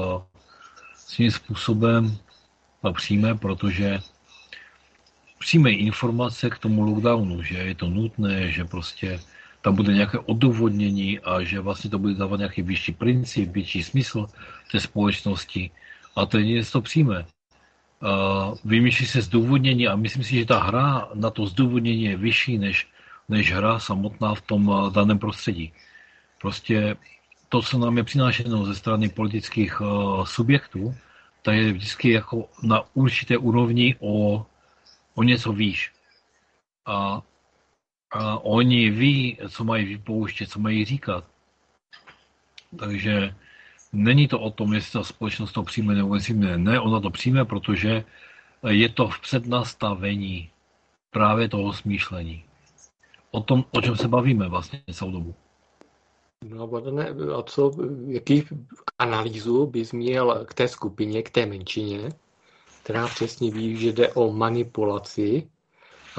svým způsobem přijme, protože přijme informace k tomu lockdownu, že je to nutné, že prostě tam bude nějaké odůvodnění a že vlastně to bude dávat nějaký vyšší princip, větší smysl té společnosti a to je přijme. Uh, vymýšlí se zdůvodnění a myslím si, že ta hra na to zdůvodnění je vyšší než, než hra samotná v tom uh, daném prostředí. Prostě to, co nám je přinášeno ze strany politických uh, subjektů, to je vždycky jako na určité úrovni o, o něco výš. A, a oni ví, co mají vypouštět, co mají říkat. Takže Není to o tom, jestli ta společnost to přijme nebo nepřijme. Ne, ona to přijme, protože je to v přednastavení právě toho smýšlení. O tom, o čem se bavíme vlastně celou dobu. No, Vladane, a co, jaký analýzu bys měl k té skupině, k té menšině, která přesně ví, že jde o manipulaci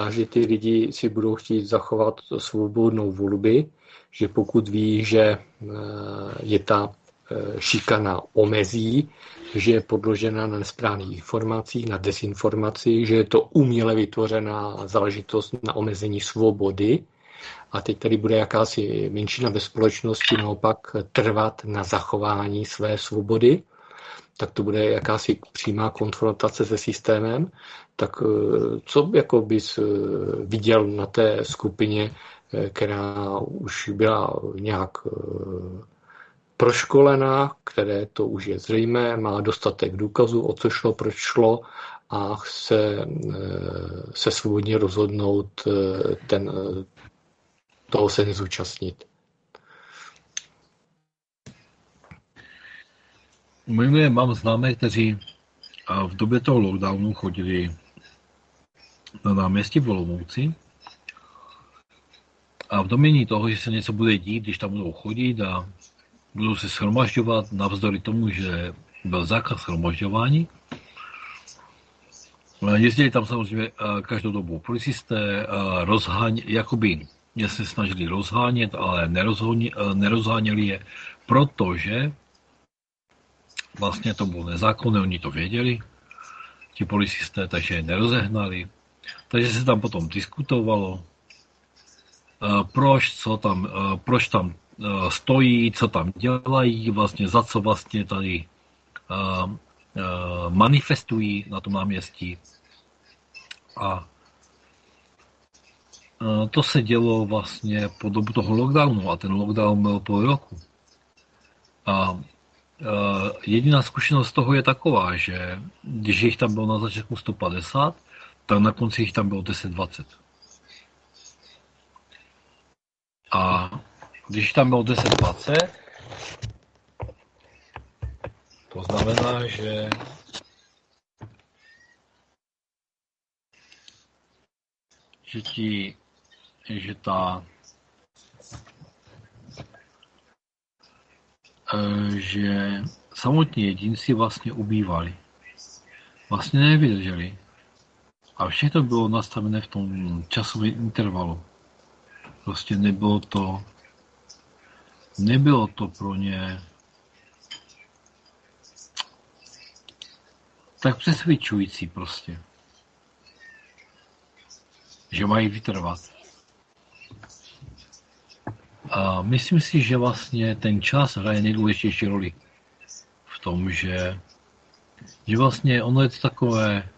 a že ty lidi si budou chtít zachovat svobodnou volby, že pokud ví, že eh, je ta Eh, šikana omezí, že je podložena na nesprávných informacích, na desinformaci, že je to uměle vytvořená záležitost na omezení svobody. A teď tady bude jakási menšina ve společnosti naopak trvat na zachování své svobody, tak to bude jakási přímá konfrontace se systémem. Tak eh, co jako bys eh, viděl na té skupině, která už byla nějak proškolená, které to už je zřejmé, má dostatek důkazů, o co šlo, proč šlo a chce eh, se svobodně rozhodnout eh, ten, eh, toho se nezúčastnit. Mimo mám známé, kteří v době toho lockdownu chodili na náměstí v Olomouci a v domění toho, že se něco bude dít, když tam budou chodit a budou se shromažďovat navzdory tomu, že byl zákaz shromažďování. Jezdili tam samozřejmě každou dobu policisté, rozháň, jakoby mě se snažili rozhánět, ale nerozháněli je, protože vlastně to bylo nezákonné, oni to věděli, ti policisté, takže je nerozehnali. Takže se tam potom diskutovalo, proč, co tam, proč tam Eh, stojí, co tam dělají, vlastně za co vlastně tady manifestují na tom náměstí. A to se dělo vlastně po dobu toho lockdownu a ten lockdown byl půl roku. A jediná zkušenost z toho je taková, že když jich tam bylo na začátku 150, tak na konci jich tam bylo 10-20. A když tam bylo 10-20, to znamená, že že ti, že ta, že samotní jedinci vlastně ubývali. Vlastně nevydrželi. A všechno bylo nastavené v tom časovém intervalu. Prostě nebylo to, nebylo to pro ně tak přesvědčující prostě. Že mají vytrvat. A myslím si, že vlastně ten čas hraje nejdůležitější roli v tom, že, že vlastně ono je to takové,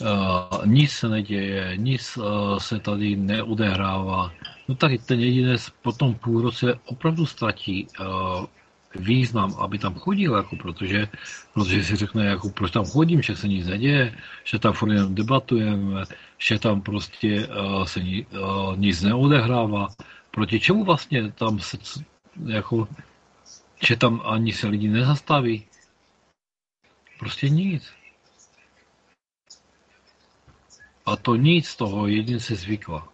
uh, nic se neděje, nic uh, se tady neodehrává. No tak ten jedinec po tom půl roce opravdu ztratí uh, význam, aby tam chodil, jako protože, protože si řekne, jako, proč tam chodím, že se nic neděje, že tam furt jenom debatujeme, že tam prostě uh, se ni, uh, nic neodehrává. Proti čemu vlastně tam se, jako, že tam ani se lidi nezastaví? Prostě nic. A to nic toho jedince zvykla.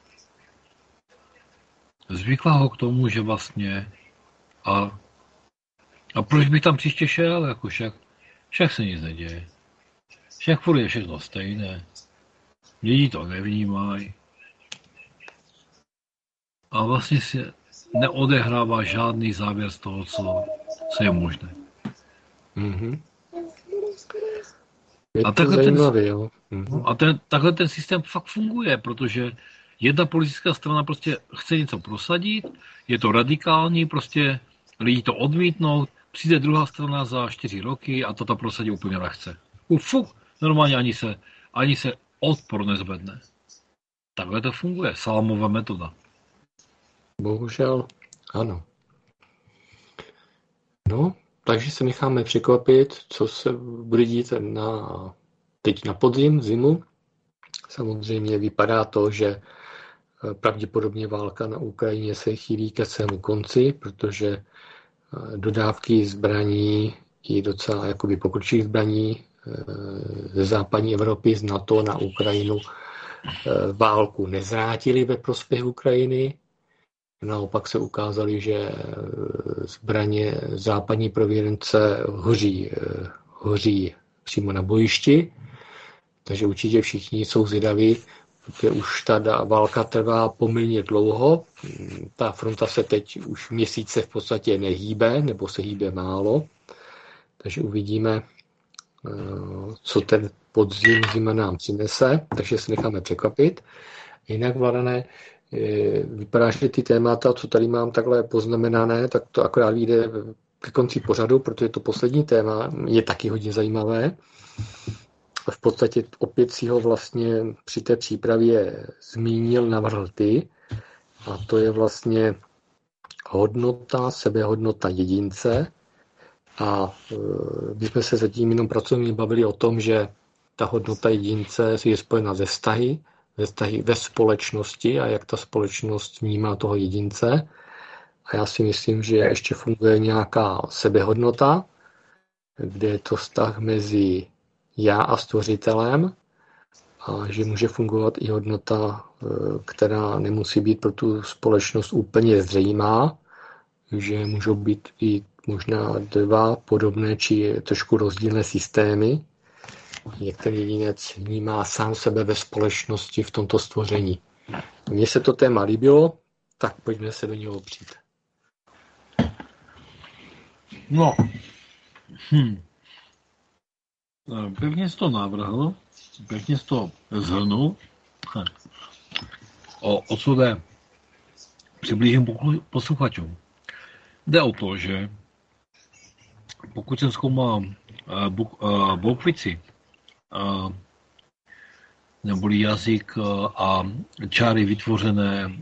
Zvykla ho k tomu, že vlastně a a proč bych tam příště šel, jako však, však se nic neděje. Však furt je všechno stejné. Lidi to nevnímají. A vlastně si neodehrává žádný závěr z toho, co, co je možné. Mm-hmm. Je a takhle, ten, jo. Mm-hmm. a ten, takhle ten systém fakt funguje, protože jedna politická strana prostě chce něco prosadit, je to radikální, prostě lidi to odmítnou, Přijde druhá strana za čtyři roky a toto prosadí úplně lehce. Ufu, normálně ani se, ani se odpor nezvedne. Takhle to funguje, salamová metoda. Bohužel, ano. No, takže se necháme překvapit, co se bude dít na, teď na podzim, zimu. Samozřejmě vypadá to, že eh, pravděpodobně válka na Ukrajině se chýlí ke svému konci, protože dodávky zbraní i docela jakoby pokročilých zbraní eh, ze západní Evropy, z NATO na Ukrajinu eh, válku nezrátili ve prospěch Ukrajiny. Naopak se ukázali, že eh, zbraně západní prověrence hoří, hoří přímo na bojišti. Takže určitě všichni jsou zvědaví, protože už ta válka trvá poměrně dlouho. Ta fronta se teď už měsíce v podstatě nehýbe, nebo se hýbe málo. Takže uvidíme, eh, co ten podzim zima nám přinese, takže se necháme překvapit. Jinak, Vladané, eh, vypadá, že ty témata, co tady mám takhle poznamenané, tak to akorát vyjde ke konci pořadu, protože to poslední téma je taky hodně zajímavé v podstatě opět si ho vlastně při té přípravě zmínil, navrhl ty. A to je vlastně hodnota, sebehodnota jedince. A e, my jsme se zatím jenom pracovně bavili o tom, že ta hodnota jedince je spojena ze vztahy, ze vztahy ve společnosti a jak ta společnost vnímá toho jedince. A já si myslím, že ještě funguje nějaká sebehodnota, kde je to vztah mezi já a stvořitelem a že může fungovat i hodnota, e, která nemusí být pro tu společnost úplně zřejmá, že můžou být i možná dva podobné či trošku rozdílné systémy. Některý jedinec vnímá sám sebe ve společnosti v tomto stvoření. Mně se to téma líbilo, tak pojďme se do něho opřít. No, hm. Pěkně jsi to navrhl, pěkně jsi to zhrnul. O, o co jde? Přiblížím posluchačům. Jde o to, že pokud jsem zkoumal uh, Bokvici, uh, neboli jazyk a čáry vytvořené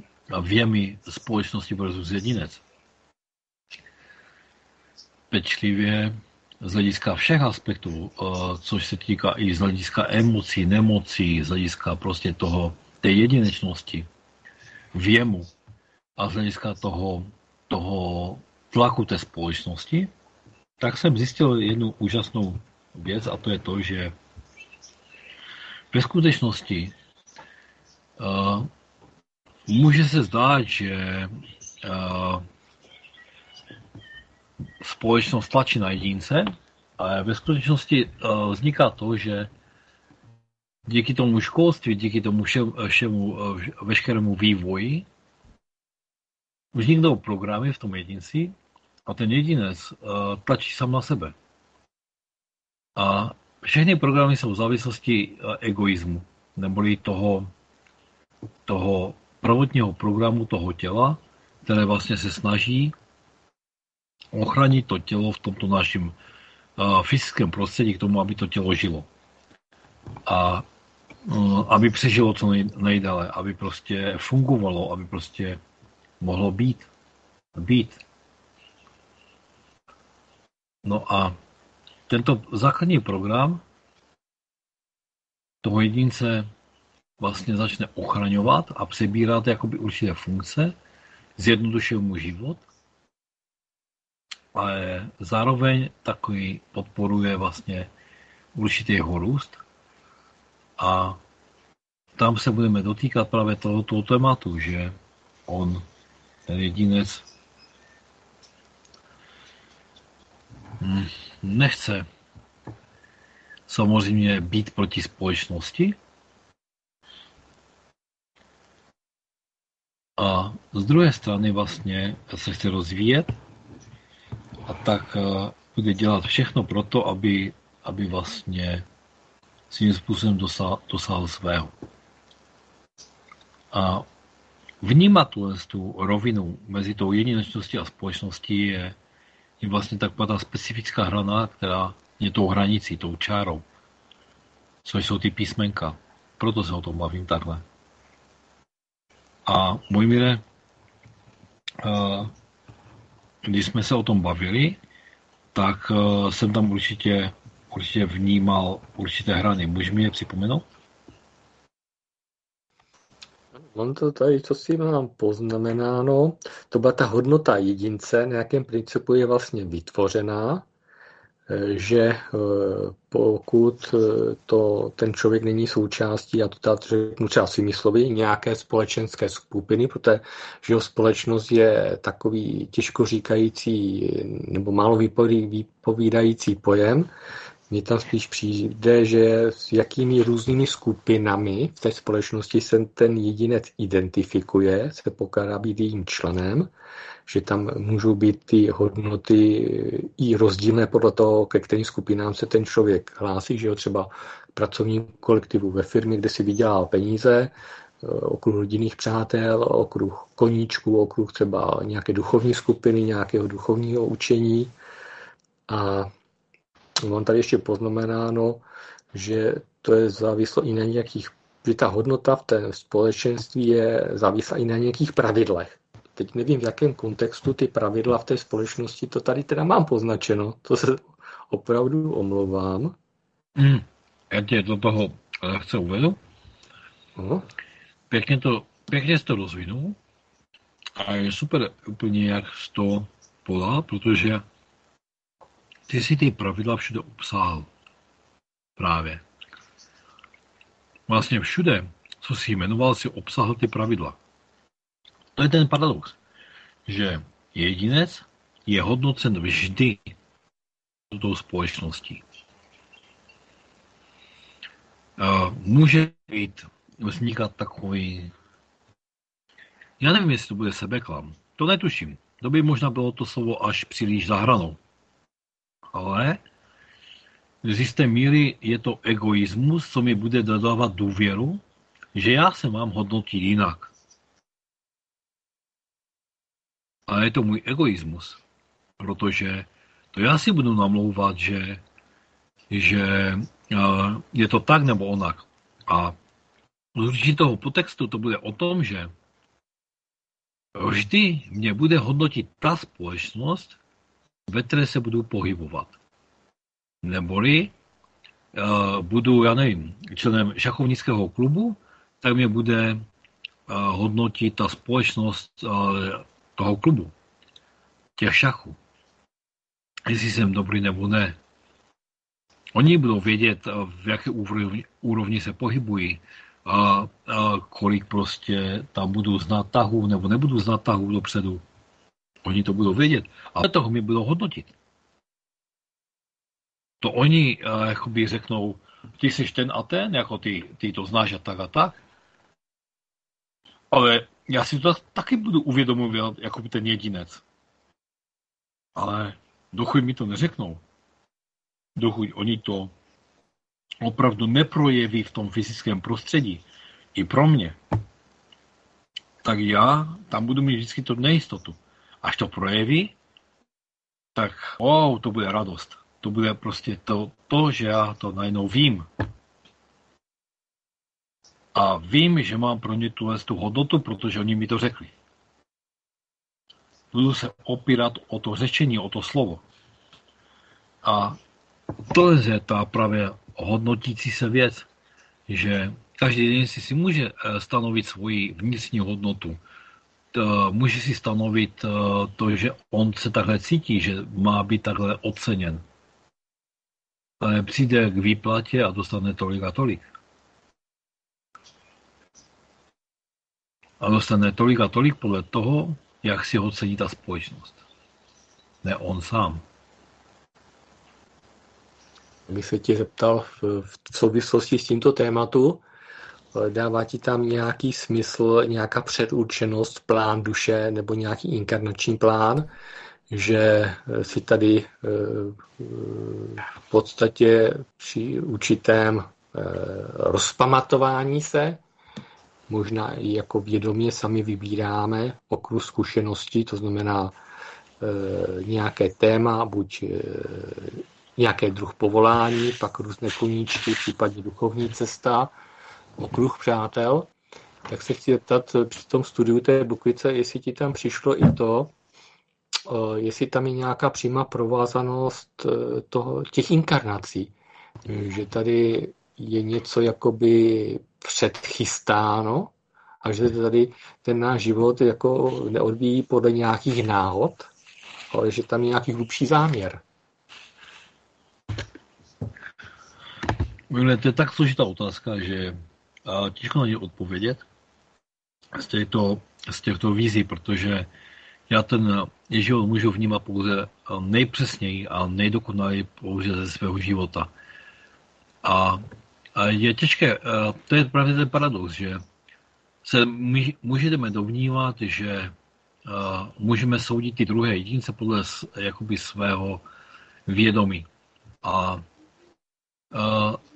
věmi společnosti versus jedinec, pečlivě z hlediska všech aspektů, což se týká i z hlediska emocí, nemocí, z hlediska prostě toho, té jedinečnosti, věmu a z hlediska toho, toho tlaku té společnosti, tak jsem zjistil jednu úžasnou věc a to je to, že ve skutečnosti Uh, může se zdát, že uh, společnost tlačí na jedince, ale ve skutečnosti uh, vzniká to, že díky tomu školství, díky tomu všemu, veškerému vývoji, vzniknou programy v tom jedinci a ten jedinec uh, tlačí sám na sebe. A všechny programy jsou v závislosti uh, egoismu, neboli toho, toho prvotního programu toho těla, které vlastně se snaží ochránit to tělo v tomto našem uh, fyzickém prostředí k tomu, aby to tělo žilo. A uh, aby přežilo co nej, nejdále, aby prostě fungovalo, aby prostě mohlo být. Být. No a tento základní program toho jedince vlastně začne ochraňovat a přebírat jakoby určité funkce, zjednodušuje mu život, ale zároveň takový podporuje vlastně určitý jeho růst a tam se budeme dotýkat právě tohoto tématu, že on, ten jedinec, hm, nechce samozřejmě být proti společnosti, a z druhé strany vlastně se chce rozvíjet a tak eh, bude dělat všechno pro to, aby, aby vlastně svým způsobem dosáhl, dosáhl svého. A vnímat tu rovinu mezi tou jedinečností a společností je, je vlastně taková ta specifická hrana, která je tou hranicí, tou čárou, což jsou ty písmenka. Proto se o tom bavím takhle. A Mojmíre, když jsme se o tom bavili, tak jsem tam určitě, určitě vnímal určité hrany. Můžeš mi je připomenout? Mám to tady, co si mám poznamenáno. To byla ta hodnota jedince, na jakém principu je vlastně vytvořená že eh, pokud eh, to, ten člověk není součástí, já to tady řeknu třeba svými slovy, nějaké společenské skupiny, protože že jeho společnost je takový těžko říkající nebo málo vypovídající pojem, mně tam spíš přijde, že s jakými různými skupinami v té společnosti se ten jedinec identifikuje, se pokládá být jejím členem že tam můžou být ty hodnoty i rozdílné podle toho, ke kterým skupinám se ten člověk hlásí, že jo, třeba pracovní kolektivu ve firmě, kde si vydělal peníze, eh, okruh rodinných přátel, okruh koníčků, okruh třeba nějaké duchovní skupiny, nějakého duchovního učení. A mám tady ještě poznamenáno, že to je závislo i na nějakých, že ta hodnota v té společenství je závislá i na nějakých pravidlech. Teď nevím, v jakém kontextu ty pravidla v té společnosti, to tady teda mám poznačeno. To se opravdu omlouvám. Hmm. Já tě do toho lehce uvedu. Uh-huh. Pěkně, to, pěkně jsi to rozvinul. A je super úplně, jak jsi to podal, protože ty si ty pravidla všude obsáhl. Právě. Vlastně všude, co si jmenoval, si obsahl ty pravidla. To je ten paradox, že jedinec je hodnocen vždy tou společností. Může být vznikat takový, já nevím, jestli to bude sebeklam, to netuším. To by možná bylo to slovo až příliš zahranou. Ale z jisté míry je to egoismus, co mi bude dodávat důvěru, že já se mám hodnotit jinak. ale je to můj egoismus, protože to já si budu namlouvat, že, že je to tak nebo onak. A z určitého potextu to bude o tom, že vždy mě bude hodnotit ta společnost, ve které se budu pohybovat. Neboli budu, já nevím, členem šachovnického klubu, tak mě bude hodnotit ta společnost toho klubu, těch šachů, jestli jsem dobrý nebo ne. Oni budou vědět, v jaké úrovni, úrovni se pohybují, a, a kolik prostě tam budu znát tahů nebo nebudu znát tahů dopředu. Oni to budou vědět, ale toho mi budou hodnotit. To oni uh, řeknou, ty jsi ten a ten, jako ty, ty to znáš a tak a tak. Ale já si to taky budu uvědomovat jako ten jedinec. Ale dokud mi to neřeknou, dokud oni to opravdu neprojeví v tom fyzickém prostředí, i pro mě, tak já tam budu mít vždycky tu nejistotu. Až to projeví, tak wow, to bude radost. To bude prostě to, to že já to najednou vím. A vím, že mám pro ně tuhle tu hodnotu, protože oni mi to řekli. Budu se opírat o to řečení, o to slovo. A to je ta právě hodnotící se věc, že každý jeden si si může eh, stanovit svoji vnitřní hodnotu. Může si stanovit eh, to, že on se takhle cítí, že má být takhle oceněn. Ale přijde k výplatě a dostane tolik a tolik. A dostane tolik a tolik podle toho, jak si ho cení ta společnost. Ne on sám bych se tě zeptal v, souvislosti s tímto tématu, eh, dává ti tam nějaký smysl, nějaká předurčenost, plán duše nebo nějaký inkarnační plán, že eh, si tady eh, v podstatě při určitém rozpamatování se, možná i jako vědomě sami vybíráme okruh zkušeností, to znamená nějaké téma, buď nějaký druh povolání, pak různé koníčky, případně duchovní cesta, okruh přátel. Tak se chci zeptat při tom studiu té Bukvice, jestli ti tam přišlo i to, eh, jestli tam je nějaká přímá provázanost eh, toho, těch inkarnací. Že tady je něco jakoby předchystáno a že tady ten náš život jako neodvíjí podle nějakých náhod, ale že tam je nějaký hlubší záměr. to je tak složitá otázka, že těžko na ně odpovědět z těchto, z těchto vízí, protože já ten život můžu vnímat pouze nejpřesněji a nejdokonaleji pouze ze svého života. A, a je těžké, to je právě ten paradox, že se můžeme dovnívat, že můžeme soudit ty druhé jedince podle jakoby svého vědomí. A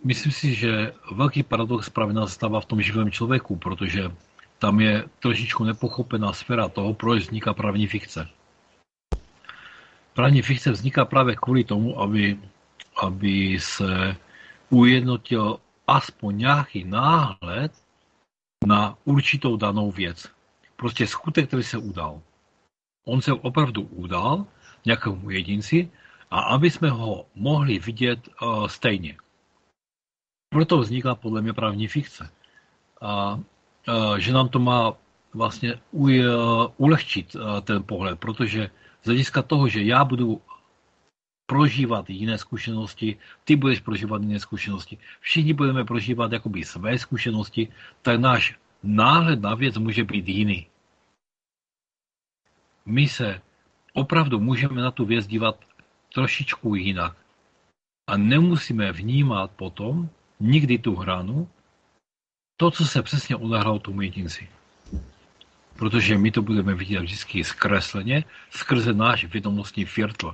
Myslím si, že velký paradox právě nastává v tom živém člověku, protože tam je trošičku nepochopená sféra toho, proč vzniká právní fikce. Právní fikce vzniká právě kvůli tomu, aby, aby se ujednotil aspoň nějaký náhled na určitou danou věc. Prostě skutek, který se udal. On se opravdu udal nějakému jedinci a aby jsme ho mohli vidět uh, stejně. Proto vzniká podle mě právní fikce. A, a že nám to má vlastně u, ulehčit ten pohled, protože z hlediska toho, že já budu prožívat jiné zkušenosti, ty budeš prožívat jiné zkušenosti, všichni budeme prožívat jakoby své zkušenosti, tak náš náhled na věc může být jiný. My se opravdu můžeme na tu věc dívat trošičku jinak. A nemusíme vnímat potom nikdy tu hranu, to, co se přesně odehrálo tomu jedinci. Protože my to budeme vidět vždycky zkresleně skrze náš vědomostní filtr.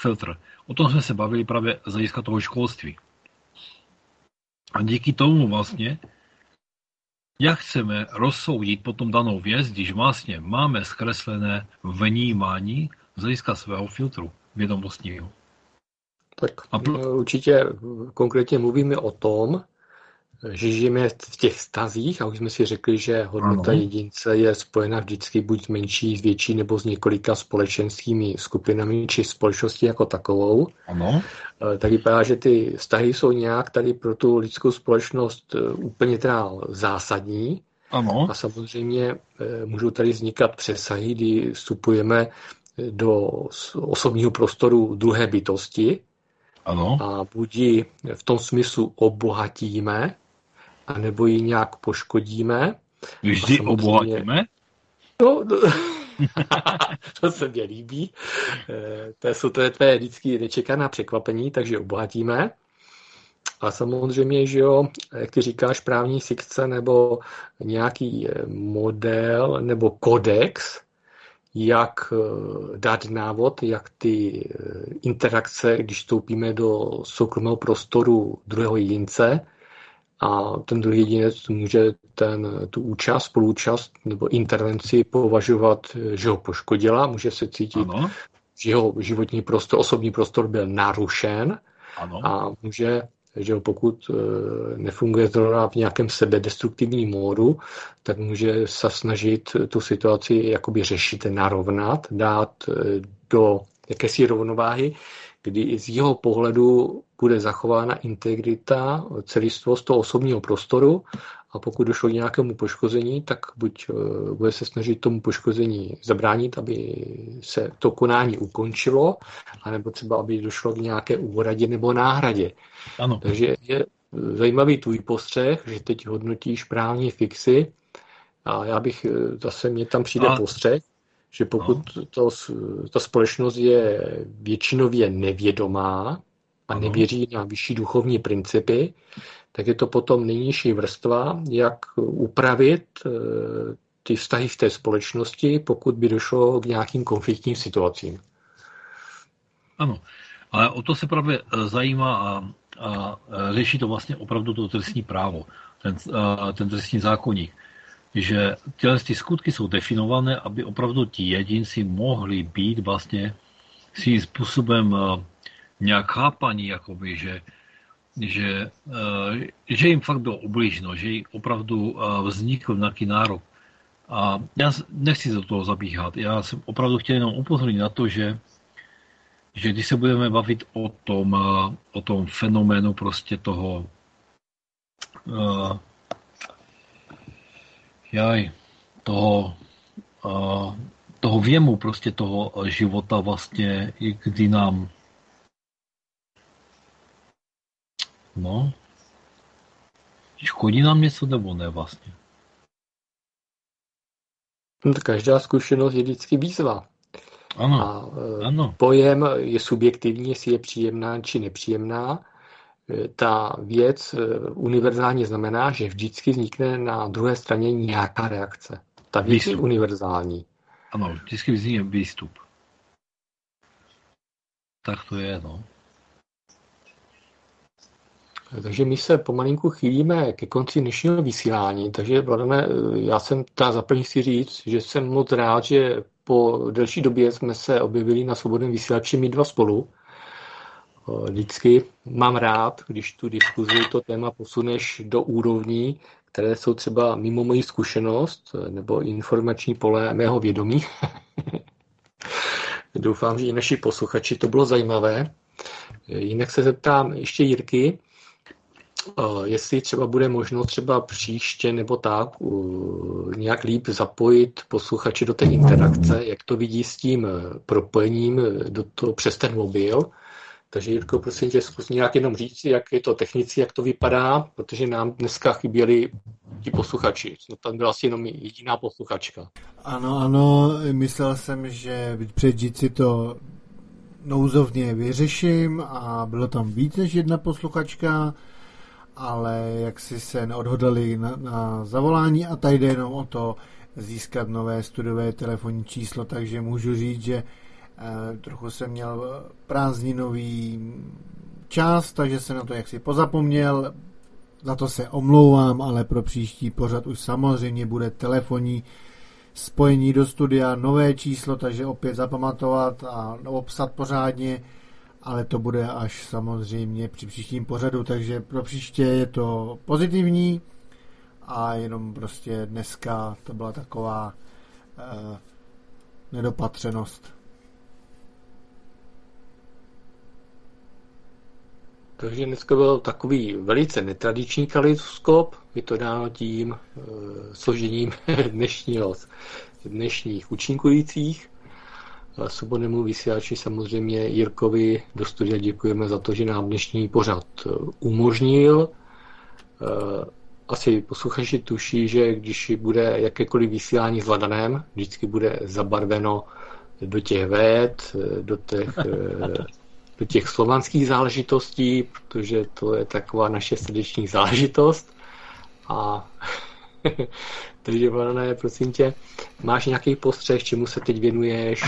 filtr. O tom jsme se bavili právě z hlediska toho školství. A díky tomu vlastně, jak chceme rozsoudit potom danou věc, když vlastně máme zkreslené vnímání z hlediska svého filtru vědomostního. Tak a pro... určitě konkrétně mluvíme o tom, že žijeme v těch stazích a už jsme si řekli, že hodnota ano. jedince je spojena vždycky buď s menší, s větší nebo s několika společenskými skupinami či společností jako takovou. Ano. E, tak vypadá, že ty vztahy jsou nějak tady pro tu lidskou společnost e, úplně teda zásadní. Ano. A samozřejmě e, můžou tady vznikat přesahy, kdy vstupujeme do osobního prostoru druhé bytosti, ano. A buď ji v tom smyslu obohatíme, anebo ji nějak poškodíme. Vždy obohatíme? No, no [LAUGHS] to se mě líbí. Eh, to, jsou, to je tvé vždycky nečekaná překvapení, takže obohatíme. A samozřejmě, že jo, jak ty říkáš, právní fikce nebo nějaký eh, model nebo kodex, jak eh, dát návod, jak ty interakce, když vstoupíme do soukromého prostoru druhého jedince, a ten druhý jedinec může ten, tu účast, spolúčast nebo intervenci považovat, že ho poškodila, může se cítit, ano. že jeho životní prostor, osobní prostor byl narušen ano. a může že pokud e, nefunguje zrovna v nějakém sebedestruktivním módu, tak může se snažit tu situaci jakoby řešit, narovnat, dát e, do jakési rovnováhy, kdy z jeho pohledu bude zachována integrita, celistvost toho osobního prostoru a pokud došlo k nějakému poškození, tak buď eh, bude se snažit tomu poškození zabránit, aby se to konání ukončilo, anebo třeba, aby došlo k nějaké úhradě nebo náhradě. Ano. Takže je zajímavý tvůj postřeh, že teď hodnotíš právní fixy a já bych, eh, zase mě tam přijde a... postřeh, že pokud no. to, ta společnost je většinově nevědomá a nevěří na vyšší duchovní principy, tak je to potom nejnižší vrstva, jak upravit eh, ty vztahy v té společnosti, pokud by došlo k nějakým konfliktním situacím. Ano, ale o to se právě eh, zajímá a, a eh, řeší to vlastně opravdu to trestní právo, ten, ten trestní zákonník že tyhle ty skutky jsou definované, aby opravdu ti jedinci mohli být vlastně svým způsobem nějak chápaní, jakoby, že, že, uh, že jim fakt bylo ublíženo, že jim opravdu uh, vznikl nějaký nárok. A já nechci do toho zabíhat, já jsem opravdu chtěl jenom upozornit na to, že, že když se budeme bavit o tom, o tom fenoménu prostě toho jaj, toho, uh, toho věmu prostě toho života vlastně, kdy nám no škodí nám něco nebo ne vlastně? No, každá zkušenost je vždycky výzva. Ano, a, e, ano. Pojem je subjektivní, jestli je příjemná či nepříjemná ta věc eh, univerzálně znamená, že vždycky vznikne na druhé straně nějaká reakce. Ta věc výstup. je univerzální. Ano, vždycky vznikne výstup. Tak to je, no. Takže my se pomalinku chýlíme ke konci dnešního vysílání, takže Vladane, já jsem ta zaplní si říct, že jsem moc rád, že po delší době jsme se objevili na svobodném vysílači my dva spolu Vždycky mám rád, když tu diskuzi, to téma posuneš do úrovní, které jsou třeba mimo moji zkušenost nebo informační pole mého vědomí. [LAUGHS] Doufám, že i naši posluchači to bylo zajímavé. Jinak se zeptám ještě Jirky, jestli třeba bude možnost třeba příště nebo tak nějak líp zapojit posluchače do té interakce, jak to vidí s tím propojením do toho přes ten mobil, takže Jirko, prosím tě, zkus nějak jenom říct, jak je to technici, jak to vypadá, protože nám dneska chyběli ti posluchači. No, tam byla asi jenom jediná posluchačka. Ano, ano, myslel jsem, že před si to nouzovně vyřeším a bylo tam víc než jedna posluchačka, ale jak si se neodhodali na, na zavolání a tady jde jenom o to získat nové studiové telefonní číslo, takže můžu říct, že Eh, trochu jsem měl prázdninový čas, takže jsem na to jaksi pozapomněl. Za to se omlouvám, ale pro příští pořad už samozřejmě bude telefonní spojení do studia, nové číslo, takže opět zapamatovat a obsat pořádně, ale to bude až samozřejmě při příštím pořadu, takže pro příště je to pozitivní a jenom prostě dneska to byla taková uh, nedopatřenost. Takže dneska byl takový velice netradiční kaleidoskop, je to dáno tím e, složením [LAUGHS] dnešního, dnešních účinkujících. Svobodnému vysílači samozřejmě Jirkovi do studia děkujeme za to, že nám dnešní pořad e, umožnil. E, asi posluchači tuší, že když bude jakékoliv vysílání s Ladanem, vždycky bude zabarveno do těch věd, do těch, do těch slovanských záležitostí, protože to je taková naše srdeční záležitost. A [LAUGHS] takže Ladane, prosím tě, máš nějaký postřeh, čemu se teď věnuješ,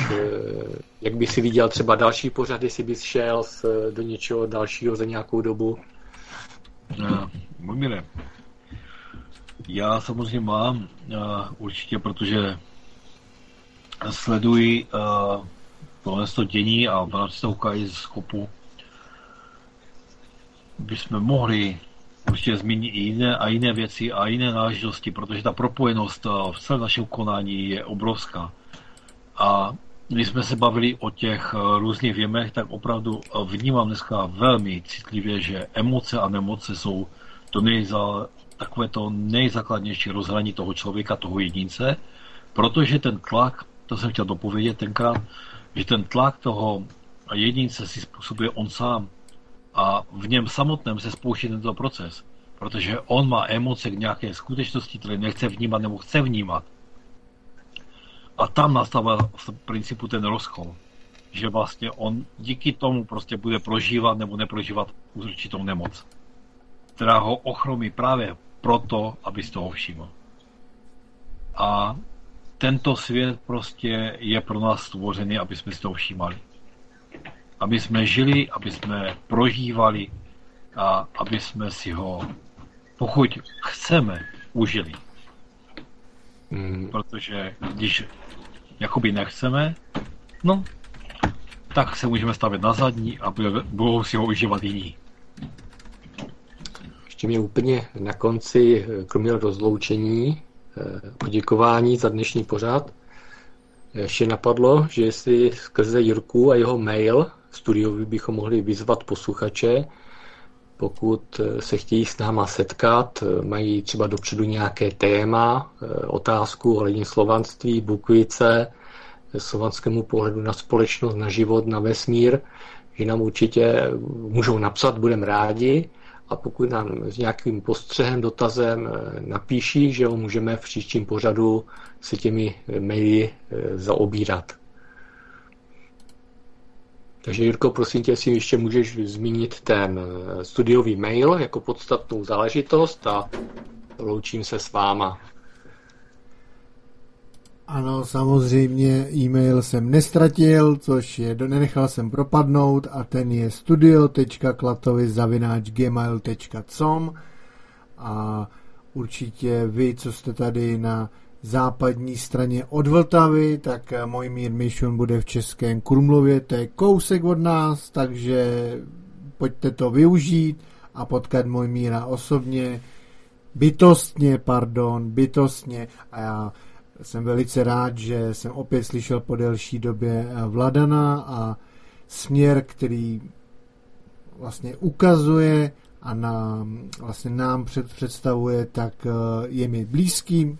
[LAUGHS] jak by si viděl třeba další pořady, jestli bys šel do něčeho dalšího za nějakou dobu? No, Mumire, já samozřejmě mám určitě, protože sleduji uh, tohle to dění a v rámci toho z skopu bychom mohli určitě zmínit i jiné a jiné věci a jiné náležitosti, protože ta propojenost v celém našem konání je obrovská. A když jsme se bavili o těch různých věmech, tak opravdu vnímám dneska velmi citlivě, že emoce a nemoce jsou to nejza, takové to nejzákladnější rozhraní toho člověka, toho jedince, protože ten tlak, to jsem chtěl dopovědět tenkrát, že ten tlak toho jedince si způsobuje on sám a v něm samotném se spouští tento proces, protože on má emoce k nějaké skutečnosti, které nechce vnímat nebo chce vnímat. A tam nastává v principu ten rozkol, že vlastně on díky tomu prostě bude prožívat nebo neprožívat určitou nemoc, která ho ochromí právě proto, aby z toho všiml. A tento svět prostě je pro nás stvořený, aby jsme si toho všímali. Aby jsme žili, aby jsme prožívali a aby jsme si ho, pokud chceme, užili. Mm. Protože když jakoby nechceme, no, tak se můžeme stavit na zadní a budou si ho užívat jiní. Ještě mě úplně na konci, kromě rozloučení, eh, poděkování za dnešní pořád, ještě napadlo, že jestli skrze Jirku a jeho mail studiový bychom mohli vyzvat posluchače, pokud eh, se chtějí s náma setkat, eh, mají třeba dopředu nějaké téma, otázku ohledně slovanství, bukvice, slovanskému pohledu na společnost, na život, na vesmír, že nám určitě můžou napsat, budeme rádi a pokud nám s nějakým postřehem, dotazem eh, napíší, že ho můžeme v příštím pořadu se těmi eh, maily eh, zaobírat. Takže Jirko, prosím tě, si ještě můžeš zmínit ten studiový mail jako podstatnou záležitost a loučím se s váma. Ano, samozřejmě e-mail jsem nestratil, což je, nenechal jsem propadnout a ten je studio.klatovi.gmail.com a určitě vy, co jste tady na západní straně od Vltavy, tak můj mír Mission bude v Českém Krumlově, to je kousek od nás, takže pojďte to využít a potkat můj míra osobně, bytostně, pardon, bytostně. A já jsem velice rád, že jsem opět slyšel po delší době eh, Vladana a směr, který vlastně ukazuje a nám, vlastně nám před, představuje, tak eh, je mi blízký,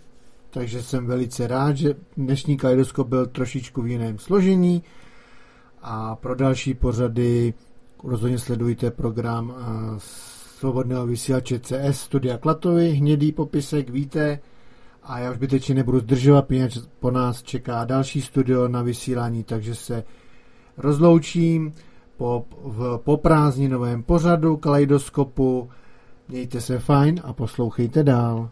takže jsem velice rád, že dnešní kaleidoskop byl trošičku v jiném složení a pro další pořady rozhodně sledujte program eh, svobodného vysílače CS Studia Klatovy, hnědý popisek, víte, a já už bytečně nebudu zdržovat, protože po nás čeká další studio na vysílání, takže se rozloučím po, v poprázdninovém pořadu kaleidoskopu. Mějte se fajn a poslouchejte dál.